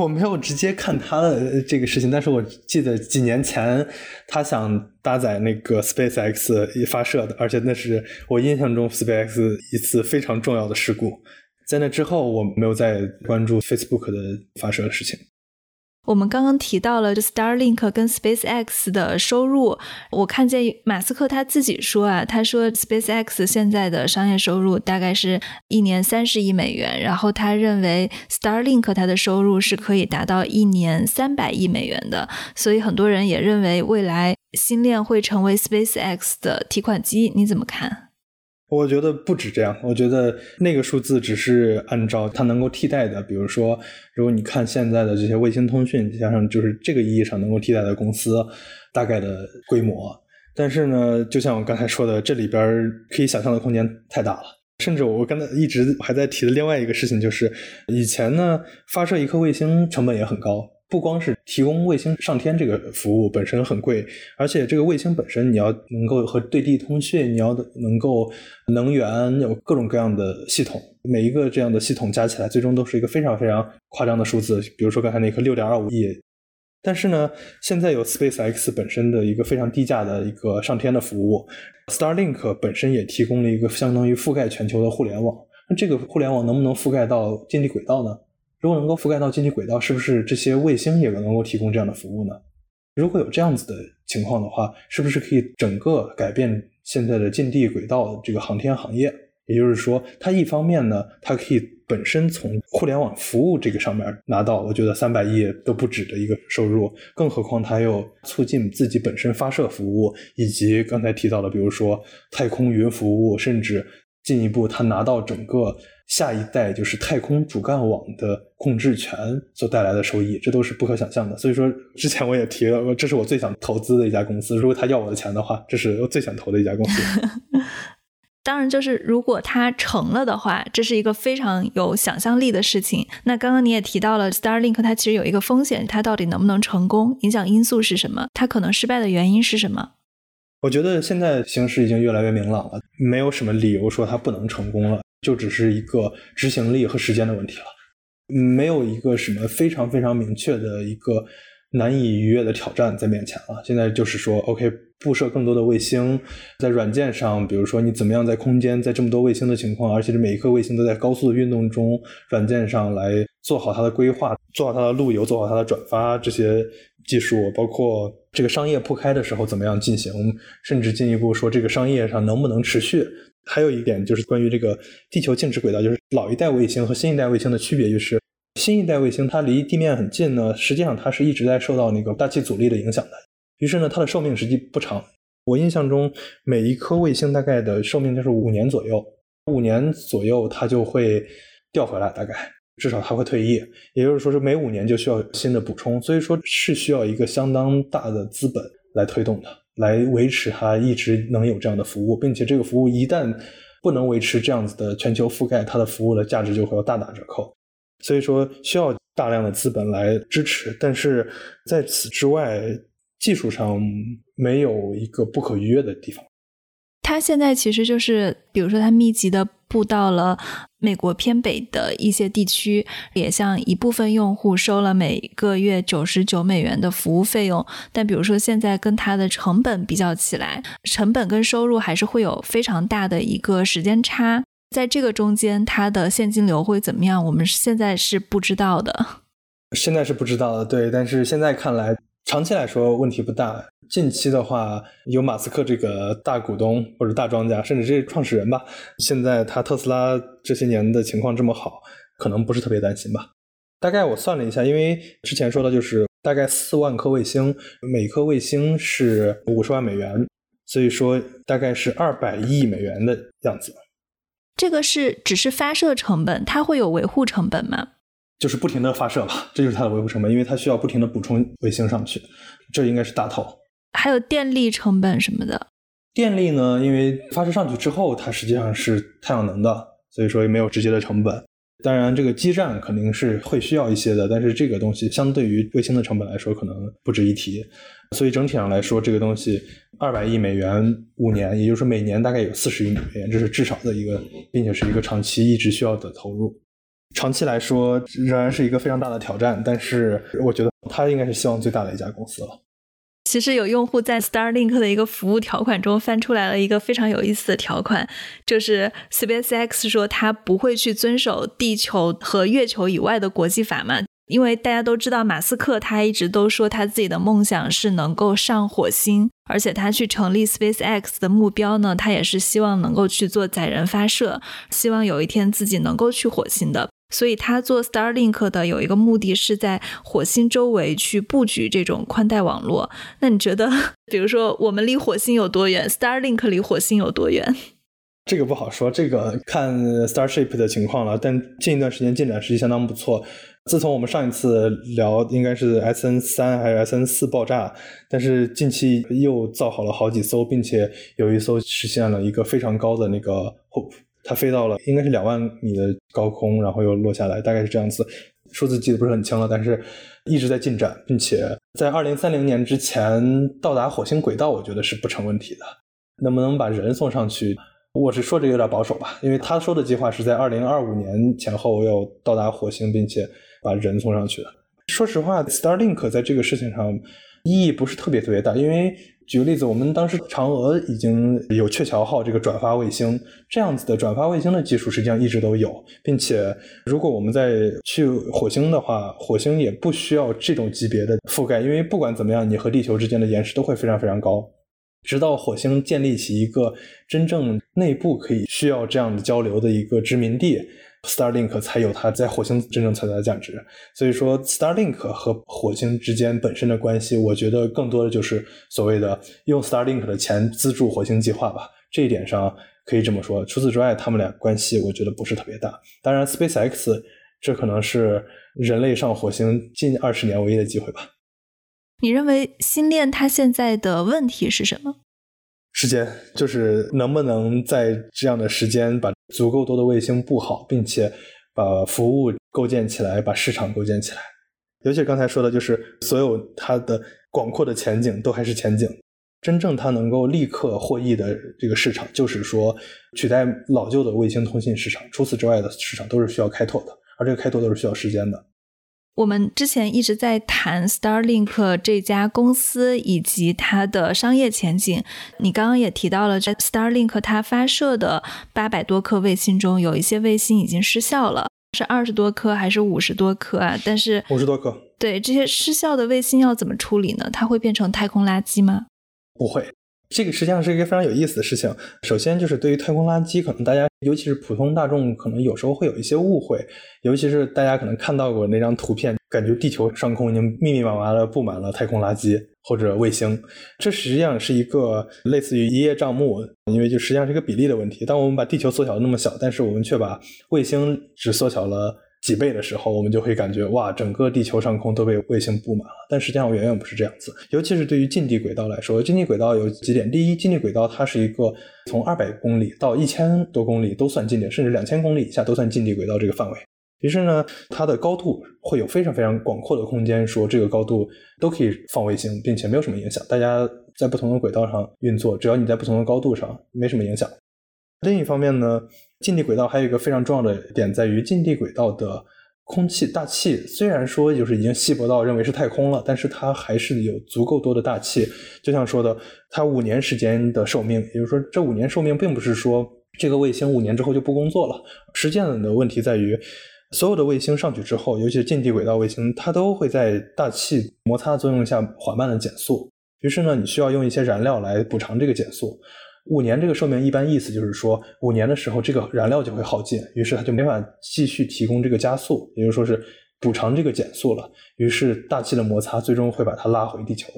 我没有直接看他的这个事情，但是我记得几年前他想搭载那个 SpaceX 发射的，而且那是我印象中 SpaceX 一次非常重要的事故。在那之后，我没有再关注 Facebook 的发射的事情。我们刚刚提到了这 Starlink 跟 SpaceX 的收入，我看见马斯克他自己说啊，他说 SpaceX 现在的商业收入大概是一年三十亿美元，然后他认为 Starlink 它的收入是可以达到一年三百亿美元的，所以很多人也认为未来星链会成为 SpaceX 的提款机，你怎么看？我觉得不止这样，我觉得那个数字只是按照它能够替代的，比如说，如果你看现在的这些卫星通讯，加上就是这个意义上能够替代的公司大概的规模。但是呢，就像我刚才说的，这里边可以想象的空间太大了。甚至我刚才一直还在提的另外一个事情就是，以前呢发射一颗卫星成本也很高。不光是提供卫星上天这个服务本身很贵，而且这个卫星本身你要能够和对地通讯，你要能够能源有各种各样的系统，每一个这样的系统加起来，最终都是一个非常非常夸张的数字。比如说刚才那颗六点二五亿，但是呢，现在有 SpaceX 本身的一个非常低价的一个上天的服务，Starlink 本身也提供了一个相当于覆盖全球的互联网。那这个互联网能不能覆盖到近地轨道呢？如果能够覆盖到近地轨道，是不是这些卫星也能够提供这样的服务呢？如果有这样子的情况的话，是不是可以整个改变现在的近地轨道这个航天行业？也就是说，它一方面呢，它可以本身从互联网服务这个上面拿到，我觉得三百亿都不止的一个收入，更何况它又促进自己本身发射服务，以及刚才提到的，比如说太空云服务，甚至进一步它拿到整个。下一代就是太空主干网的控制权所带来的收益，这都是不可想象的。所以说，之前我也提了，这是我最想投资的一家公司。如果他要我的钱的话，这是我最想投的一家公司。当然，就是如果它成了的话，这是一个非常有想象力的事情。那刚刚你也提到了 Starlink，它其实有一个风险，它到底能不能成功，影响因素是什么？它可能失败的原因是什么？我觉得现在形势已经越来越明朗了，没有什么理由说它不能成功了。就只是一个执行力和时间的问题了，没有一个什么非常非常明确的一个难以逾越的挑战在面前了。现在就是说，OK，布设更多的卫星，在软件上，比如说你怎么样在空间，在这么多卫星的情况，而且是每一颗卫星都在高速的运动中，软件上来做好它的规划，做好它的路由，做好它的转发这些技术，包括这个商业铺开的时候怎么样进行，甚至进一步说这个商业上能不能持续。还有一点就是关于这个地球静止轨道，就是老一代卫星和新一代卫星的区别，就是新一代卫星它离地面很近呢，实际上它是一直在受到那个大气阻力的影响的。于是呢，它的寿命实际不长。我印象中，每一颗卫星大概的寿命就是五年左右，五年左右它就会掉回来，大概至少它会退役。也就是说，是每五年就需要新的补充，所以说是需要一个相当大的资本来推动的，来维持它一直能有这样的服务，并且这个服务一旦不能维持这样子的全球覆盖，它的服务的价值就会要大打折扣。所以说需要大量的资本来支持，但是在此之外。技术上没有一个不可逾越的地方。它现在其实就是，比如说，它密集的布到了美国偏北的一些地区，也向一部分用户收了每个月九十九美元的服务费用。但比如说，现在跟它的成本比较起来，成本跟收入还是会有非常大的一个时间差。在这个中间，它的现金流会怎么样？我们现在是不知道的。现在是不知道的，对。但是现在看来。长期来说问题不大，近期的话有马斯克这个大股东或者大庄家，甚至这些创始人吧，现在他特斯拉这些年的情况这么好，可能不是特别担心吧。大概我算了一下，因为之前说的就是大概四万颗卫星，每颗卫星是五十万美元，所以说大概是二百亿美元的样子。这个是只是发射成本，它会有维护成本吗？就是不停的发射吧，这就是它的维护成本，因为它需要不停的补充卫星上去，这应该是大头。还有电力成本什么的。电力呢，因为发射上去之后，它实际上是太阳能的，所以说也没有直接的成本。当然，这个基站肯定是会需要一些的，但是这个东西相对于卫星的成本来说，可能不值一提。所以整体上来说，这个东西二百亿美元五年，也就是说每年大概有四十亿美元，这是至少的一个，并且是一个长期一直需要的投入。长期来说仍然是一个非常大的挑战，但是我觉得它应该是希望最大的一家公司了。其实有用户在 Starlink 的一个服务条款中翻出来了一个非常有意思的条款，就是 SpaceX 说它不会去遵守地球和月球以外的国际法嘛？因为大家都知道马斯克他一直都说他自己的梦想是能够上火星，而且他去成立 SpaceX 的目标呢，他也是希望能够去做载人发射，希望有一天自己能够去火星的。所以，他做 Starlink 的有一个目的是在火星周围去布局这种宽带网络。那你觉得，比如说我们离火星有多远，Starlink 离火星有多远？这个不好说，这个看 Starship 的情况了。但近一段时间进展实际相当不错。自从我们上一次聊，应该是 SN 三还是 SN 四爆炸，但是近期又造好了好几艘，并且有一艘实现了一个非常高的那个。它飞到了应该是两万米的高空，然后又落下来，大概是这样子。数字记得不是很清了，但是一直在进展，并且在二零三零年之前到达火星轨道，我觉得是不成问题的。能不能把人送上去？我是说这有点保守吧，因为他说的计划是在二零二五年前后要到达火星，并且把人送上去的。说实话，Starlink 在这个事情上意义不是特别特别大，因为。举个例子，我们当时嫦娥已经有鹊桥号这个转发卫星这样子的转发卫星的技术，实际上一直都有，并且如果我们再去火星的话，火星也不需要这种级别的覆盖，因为不管怎么样，你和地球之间的延时都会非常非常高，直到火星建立起一个真正内部可以需要这样的交流的一个殖民地。Starlink 才有它在火星真正存在的价值，所以说 Starlink 和火星之间本身的关系，我觉得更多的就是所谓的用 Starlink 的钱资助火星计划吧。这一点上可以这么说。除此之外，他们俩关系我觉得不是特别大。当然，SpaceX 这可能是人类上火星近二十年唯一的机会吧。你认为星链它现在的问题是什么？时间就是能不能在这样的时间把足够多的卫星布好，并且把服务构建起来，把市场构建起来。尤其刚才说的，就是所有它的广阔的前景都还是前景。真正它能够立刻获益的这个市场，就是说取代老旧的卫星通信市场。除此之外的市场都是需要开拓的，而这个开拓都是需要时间的。我们之前一直在谈 Starlink 这家公司以及它的商业前景。你刚刚也提到了，在 Starlink 它发射的八百多颗卫星中，有一些卫星已经失效了，是二十多颗还是五十多颗啊？但是五十多颗。对这些失效的卫星要怎么处理呢？它会变成太空垃圾吗？不会，这个实际上是一个非常有意思的事情。首先就是对于太空垃圾，可能大家尤其是普通大众，可能有时候会有一些误会。尤其是大家可能看到过那张图片，感觉地球上空已经密密麻麻的布满了太空垃圾或者卫星。这实际上是一个类似于一叶障目，因为就实际上是一个比例的问题。当我们把地球缩小的那么小，但是我们却把卫星只缩小了。几倍的时候，我们就会感觉哇，整个地球上空都被卫星布满了。但实际上远远不是这样子。尤其是对于近地轨道来说，近地轨道有几点：第一，近地轨道它是一个从二百公里到一千多公里都算近地，甚至两千公里以下都算近地轨道这个范围。于是呢，它的高度会有非常非常广阔的空间，说这个高度都可以放卫星，并且没有什么影响。大家在不同的轨道上运作，只要你在不同的高度上，没什么影响。另一方面呢？近地轨道还有一个非常重要的点在于，近地轨道的空气大气虽然说就是已经稀薄到认为是太空了，但是它还是有足够多的大气。就像说的，它五年时间的寿命，也就是说，这五年寿命并不是说这个卫星五年之后就不工作了。实际上的问题在于，所有的卫星上去之后，尤其是近地轨道卫星，它都会在大气摩擦作用下缓慢的减速。于是呢，你需要用一些燃料来补偿这个减速。五年这个寿命一般意思就是说，五年的时候这个燃料就会耗尽，于是它就没法继续提供这个加速，也就说是补偿这个减速了。于是大气的摩擦最终会把它拉回地球。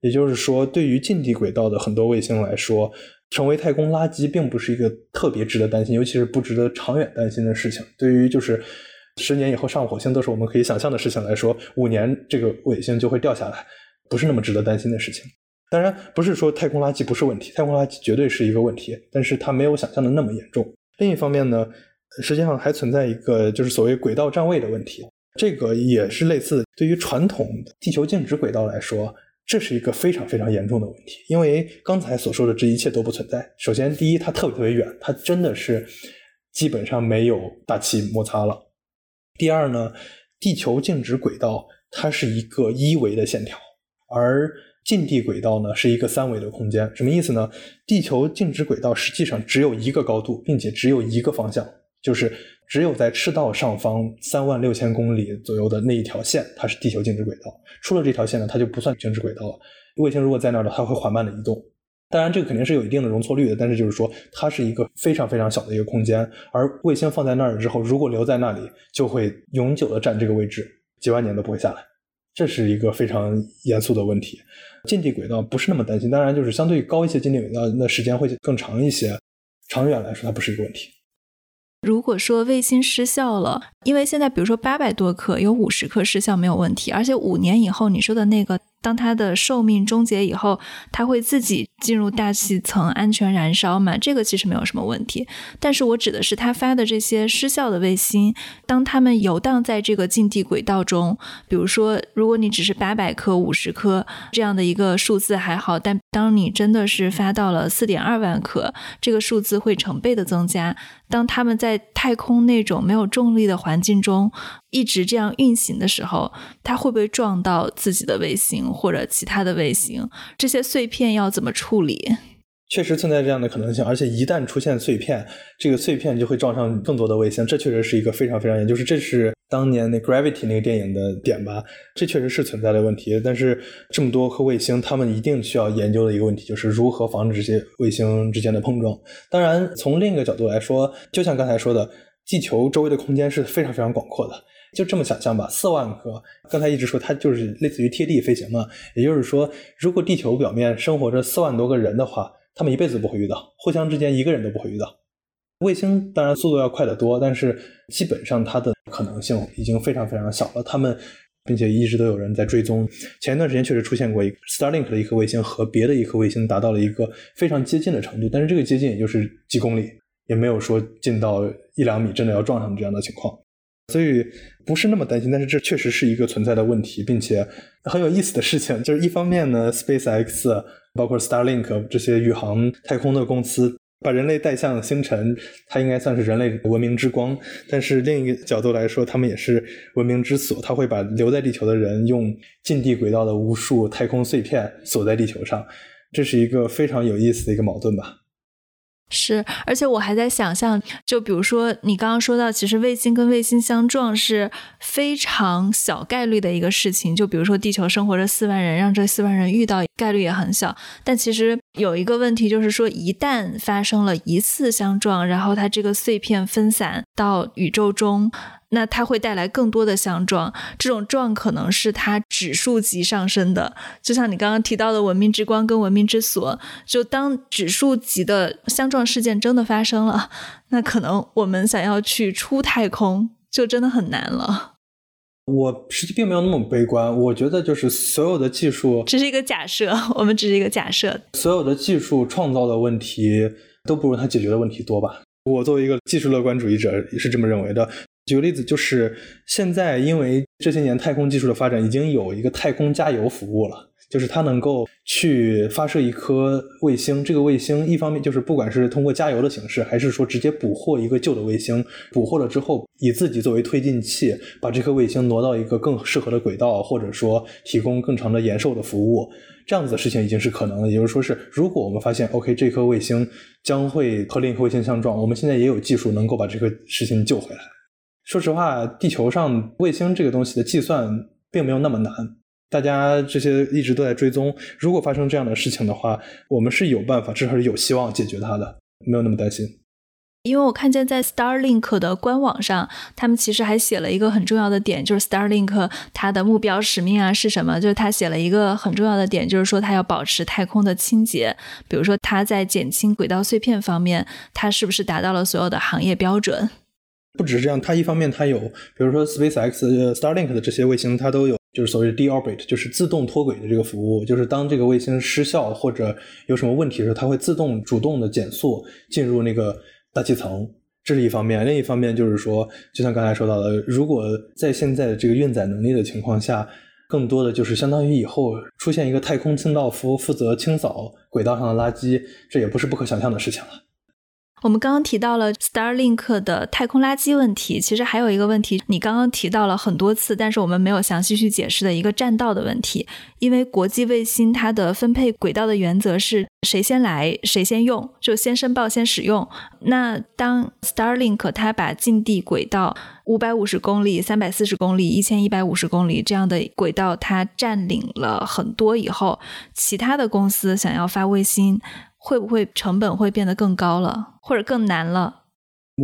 也就是说，对于近地轨道的很多卫星来说，成为太空垃圾并不是一个特别值得担心，尤其是不值得长远担心的事情。对于就是十年以后上火星都是我们可以想象的事情来说，五年这个卫星就会掉下来，不是那么值得担心的事情。当然不是说太空垃圾不是问题，太空垃圾绝对是一个问题，但是它没有想象的那么严重。另一方面呢，实际上还存在一个就是所谓轨道占位的问题，这个也是类似对于传统地球静止轨道来说，这是一个非常非常严重的问题。因为刚才所说的这一切都不存在。首先，第一，它特别特别远，它真的是基本上没有大气摩擦了。第二呢，地球静止轨道它是一个一维的线条，而近地轨道呢是一个三维的空间，什么意思呢？地球静止轨道实际上只有一个高度，并且只有一个方向，就是只有在赤道上方三万六千公里左右的那一条线，它是地球静止轨道。出了这条线呢，它就不算静止轨道了。卫星如果在那儿的，它会缓慢的移动。当然，这个肯定是有一定的容错率的，但是就是说，它是一个非常非常小的一个空间。而卫星放在那儿之后，如果留在那里，就会永久的占这个位置，几万年都不会下来。这是一个非常严肃的问题。近地轨道不是那么担心，当然就是相对高一些近地轨道，那时间会更长一些。长远来说，它不是一个问题。如果说卫星失效了，因为现在比如说八百多颗有五十颗失效没有问题，而且五年以后你说的那个。当它的寿命终结以后，它会自己进入大气层安全燃烧嘛？这个其实没有什么问题。但是我指的是它发的这些失效的卫星，当它们游荡在这个近地轨道中，比如说，如果你只是八百颗、五十颗这样的一个数字还好，但当你真的是发到了四点二万颗，这个数字会成倍的增加。当他们在太空那种没有重力的环境中一直这样运行的时候，它会不会撞到自己的卫星或者其他的卫星？这些碎片要怎么处理？确实存在这样的可能性，而且一旦出现碎片，这个碎片就会撞上更多的卫星。这确实是一个非常非常严，就是这是当年那《Gravity》那个电影的点吧？这确实是存在的问题。但是这么多颗卫星，他们一定需要研究的一个问题，就是如何防止这些卫星之间的碰撞。当然，从另一个角度来说，就像刚才说的，地球周围的空间是非常非常广阔的。就这么想象吧，四万颗，刚才一直说它就是类似于贴地飞行嘛。也就是说，如果地球表面生活着四万多个人的话，他们一辈子不会遇到，互相之间一个人都不会遇到。卫星当然速度要快得多，但是基本上它的可能性已经非常非常小了。他们并且一直都有人在追踪。前一段时间确实出现过一 Starlink 的一颗卫星和别的一颗卫星达到了一个非常接近的程度，但是这个接近也就是几公里，也没有说近到一两米真的要撞上这样的情况，所以不是那么担心。但是这确实是一个存在的问题，并且很有意思的事情就是一方面呢，SpaceX。包括 Starlink 这些宇航太空的公司，把人类带向星辰，它应该算是人类文明之光。但是另一个角度来说，他们也是文明之锁。它会把留在地球的人用近地轨道的无数太空碎片锁在地球上，这是一个非常有意思的一个矛盾吧。是，而且我还在想象，就比如说你刚刚说到，其实卫星跟卫星相撞是非常小概率的一个事情。就比如说地球生活着四万人，让这四万人遇到概率也很小。但其实有一个问题，就是说一旦发生了一次相撞，然后它这个碎片分散到宇宙中。那它会带来更多的相撞，这种撞可能是它指数级上升的，就像你刚刚提到的文明之光跟文明之锁，就当指数级的相撞事件真的发生了，那可能我们想要去出太空就真的很难了。我实际并没有那么悲观，我觉得就是所有的技术，这是一个假设，我们只是一个假设，所有的技术创造的问题都不如它解决的问题多吧。我作为一个技术乐观主义者是这么认为的。举个例子，就是现在因为这些年太空技术的发展，已经有一个太空加油服务了，就是它能够去发射一颗卫星。这个卫星一方面就是不管是通过加油的形式，还是说直接捕获一个旧的卫星，捕获了之后以自己作为推进器，把这颗卫星挪到一个更适合的轨道，或者说提供更长的延寿的服务，这样子的事情已经是可能的。也就是说，是如果我们发现 OK 这颗卫星将会和另一颗卫星相撞，我们现在也有技术能够把这个事情救回来。说实话，地球上卫星这个东西的计算并没有那么难。大家这些一直都在追踪，如果发生这样的事情的话，我们是有办法，至少是有希望解决它的，没有那么担心。因为我看见在 Starlink 的官网上，他们其实还写了一个很重要的点，就是 Starlink 它的目标使命啊是什么？就是他写了一个很重要的点，就是说它要保持太空的清洁。比如说，它在减轻轨道碎片方面，它是不是达到了所有的行业标准？不只是这样，它一方面它有，比如说 SpaceX、Starlink 的这些卫星，它都有就是所谓的 deorbit，就是自动脱轨的这个服务，就是当这个卫星失效或者有什么问题的时候，它会自动主动的减速进入那个大气层，这是一方面。另一方面就是说，就像刚才说到的，如果在现在的这个运载能力的情况下，更多的就是相当于以后出现一个太空清道夫负责清扫轨道上的垃圾，这也不是不可想象的事情了。我们刚刚提到了 Starlink 的太空垃圾问题，其实还有一个问题，你刚刚提到了很多次，但是我们没有详细去解释的一个占道的问题。因为国际卫星它的分配轨道的原则是谁先来谁先用，就先申报先使用。那当 Starlink 它把近地轨道五百五十公里、三百四十公里、一千一百五十公里这样的轨道它占领了很多以后，其他的公司想要发卫星。会不会成本会变得更高了，或者更难了？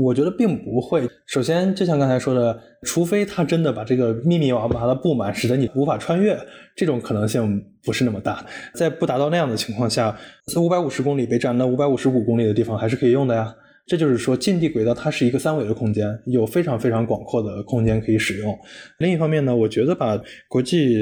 我觉得并不会。首先，就像刚才说的，除非他真的把这个密密麻麻的布满，使得你无法穿越，这种可能性不是那么大。在不达到那样的情况下，五百五十公里被占那五百五十五公里的地方还是可以用的呀。这就是说，近地轨道它是一个三维的空间，有非常非常广阔的空间可以使用。另一方面呢，我觉得吧，国际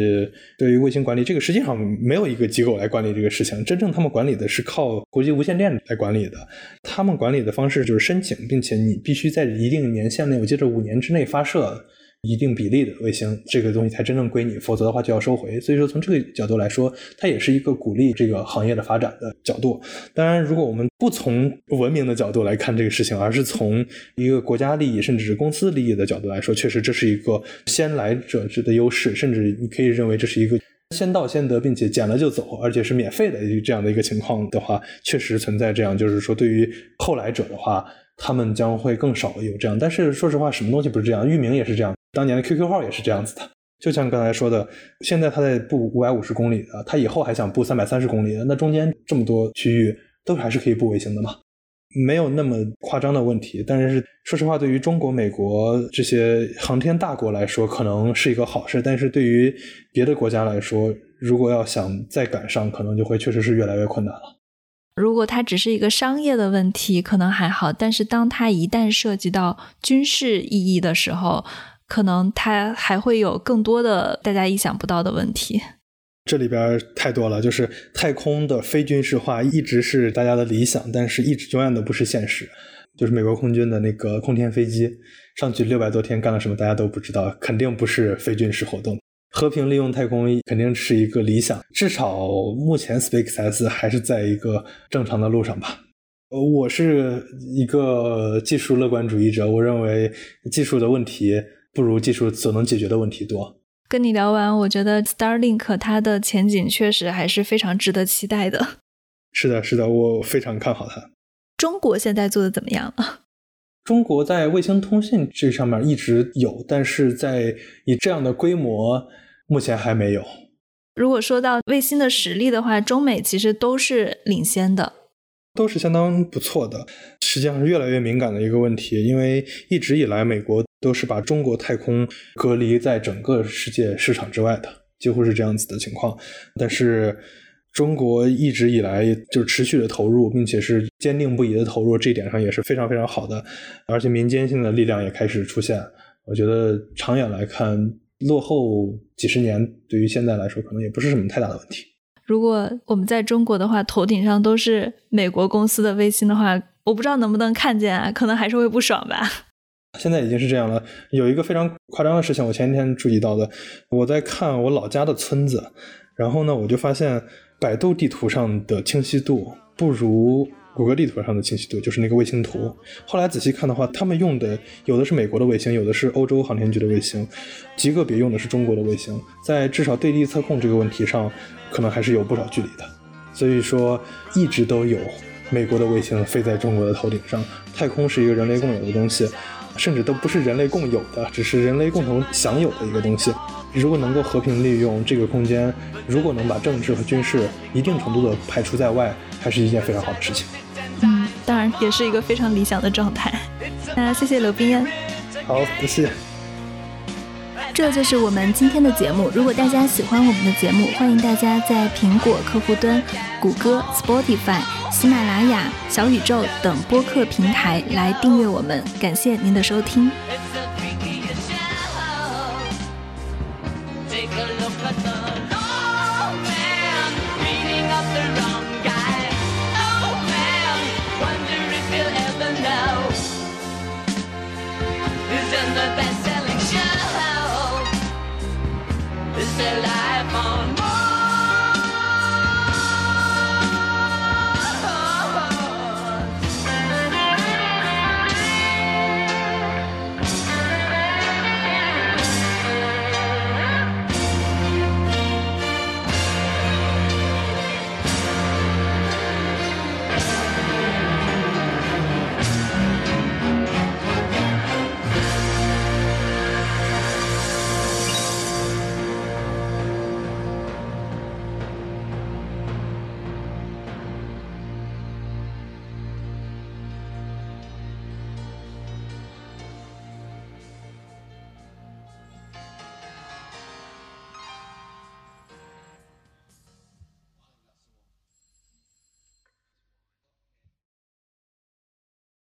对于卫星管理这个实际上没有一个机构来管理这个事情，真正他们管理的是靠国际无线电来管理的。他们管理的方式就是申请，并且你必须在一定年限内，我记得五年之内发射。一定比例的卫星，这个东西才真正归你，否则的话就要收回。所以说，从这个角度来说，它也是一个鼓励这个行业的发展的角度。当然，如果我们不从文明的角度来看这个事情，而是从一个国家利益甚至是公司利益的角度来说，确实这是一个先来者之的优势，甚至你可以认为这是一个先到先得，并且捡了就走，而且是免费的这样的一个情况的话，确实存在这样，就是说对于后来者的话，他们将会更少有这样。但是说实话，什么东西不是这样？域名也是这样。当年的 QQ 号也是这样子的，就像刚才说的，现在他在布五百五十公里的，他以后还想布三百三十公里的，那中间这么多区域都还是可以布卫星的嘛，没有那么夸张的问题。但是说实话，对于中国、美国这些航天大国来说，可能是一个好事；但是对于别的国家来说，如果要想再赶上，可能就会确实是越来越困难了。如果它只是一个商业的问题，可能还好；但是当它一旦涉及到军事意义的时候，可能它还会有更多的大家意想不到的问题。这里边太多了，就是太空的非军事化一直是大家的理想，但是一直永远都不是现实。就是美国空军的那个空天飞机上去六百多天干了什么，大家都不知道，肯定不是非军事活动。和平利用太空肯定是一个理想，至少目前 SpaceX 还是在一个正常的路上吧。呃我是一个技术乐观主义者，我认为技术的问题。不如技术所能解决的问题多。跟你聊完，我觉得 Starlink 它的前景确实还是非常值得期待的。是的，是的，我非常看好它。中国现在做的怎么样了？中国在卫星通信这上面一直有，但是在以这样的规模，目前还没有。如果说到卫星的实力的话，中美其实都是领先的，都是相当不错的。实际上是越来越敏感的一个问题，因为一直以来美国都是把中国太空隔离在整个世界市场之外的，几乎是这样子的情况。但是中国一直以来就持续的投入，并且是坚定不移的投入，这一点上也是非常非常好的。而且民间性的力量也开始出现，我觉得长远来看，落后几十年对于现在来说，可能也不是什么太大的问题。如果我们在中国的话，头顶上都是美国公司的卫星的话，我不知道能不能看见啊，可能还是会不爽吧。现在已经是这样了。有一个非常夸张的事情，我前几天注意到的，我在看我老家的村子，然后呢，我就发现。百度地图上的清晰度不如谷歌地图上的清晰度，就是那个卫星图。后来仔细看的话，他们用的有的是美国的卫星，有的是欧洲航天局的卫星，极个别用的是中国的卫星。在至少对地测控这个问题上，可能还是有不少距离的。所以说，一直都有美国的卫星飞在中国的头顶上。太空是一个人类共有的东西，甚至都不是人类共有的，只是人类共同享有的一个东西。如果能够和平利用这个空间，如果能把政治和军事一定程度的排除在外，还是一件非常好的事情。嗯，当然也是一个非常理想的状态。那谢谢刘冰燕。好，不谢。这就是我们今天的节目。如果大家喜欢我们的节目，欢迎大家在苹果客户端、谷歌、Spotify、喜马拉雅、小宇宙等播客平台来订阅我们。感谢您的收听。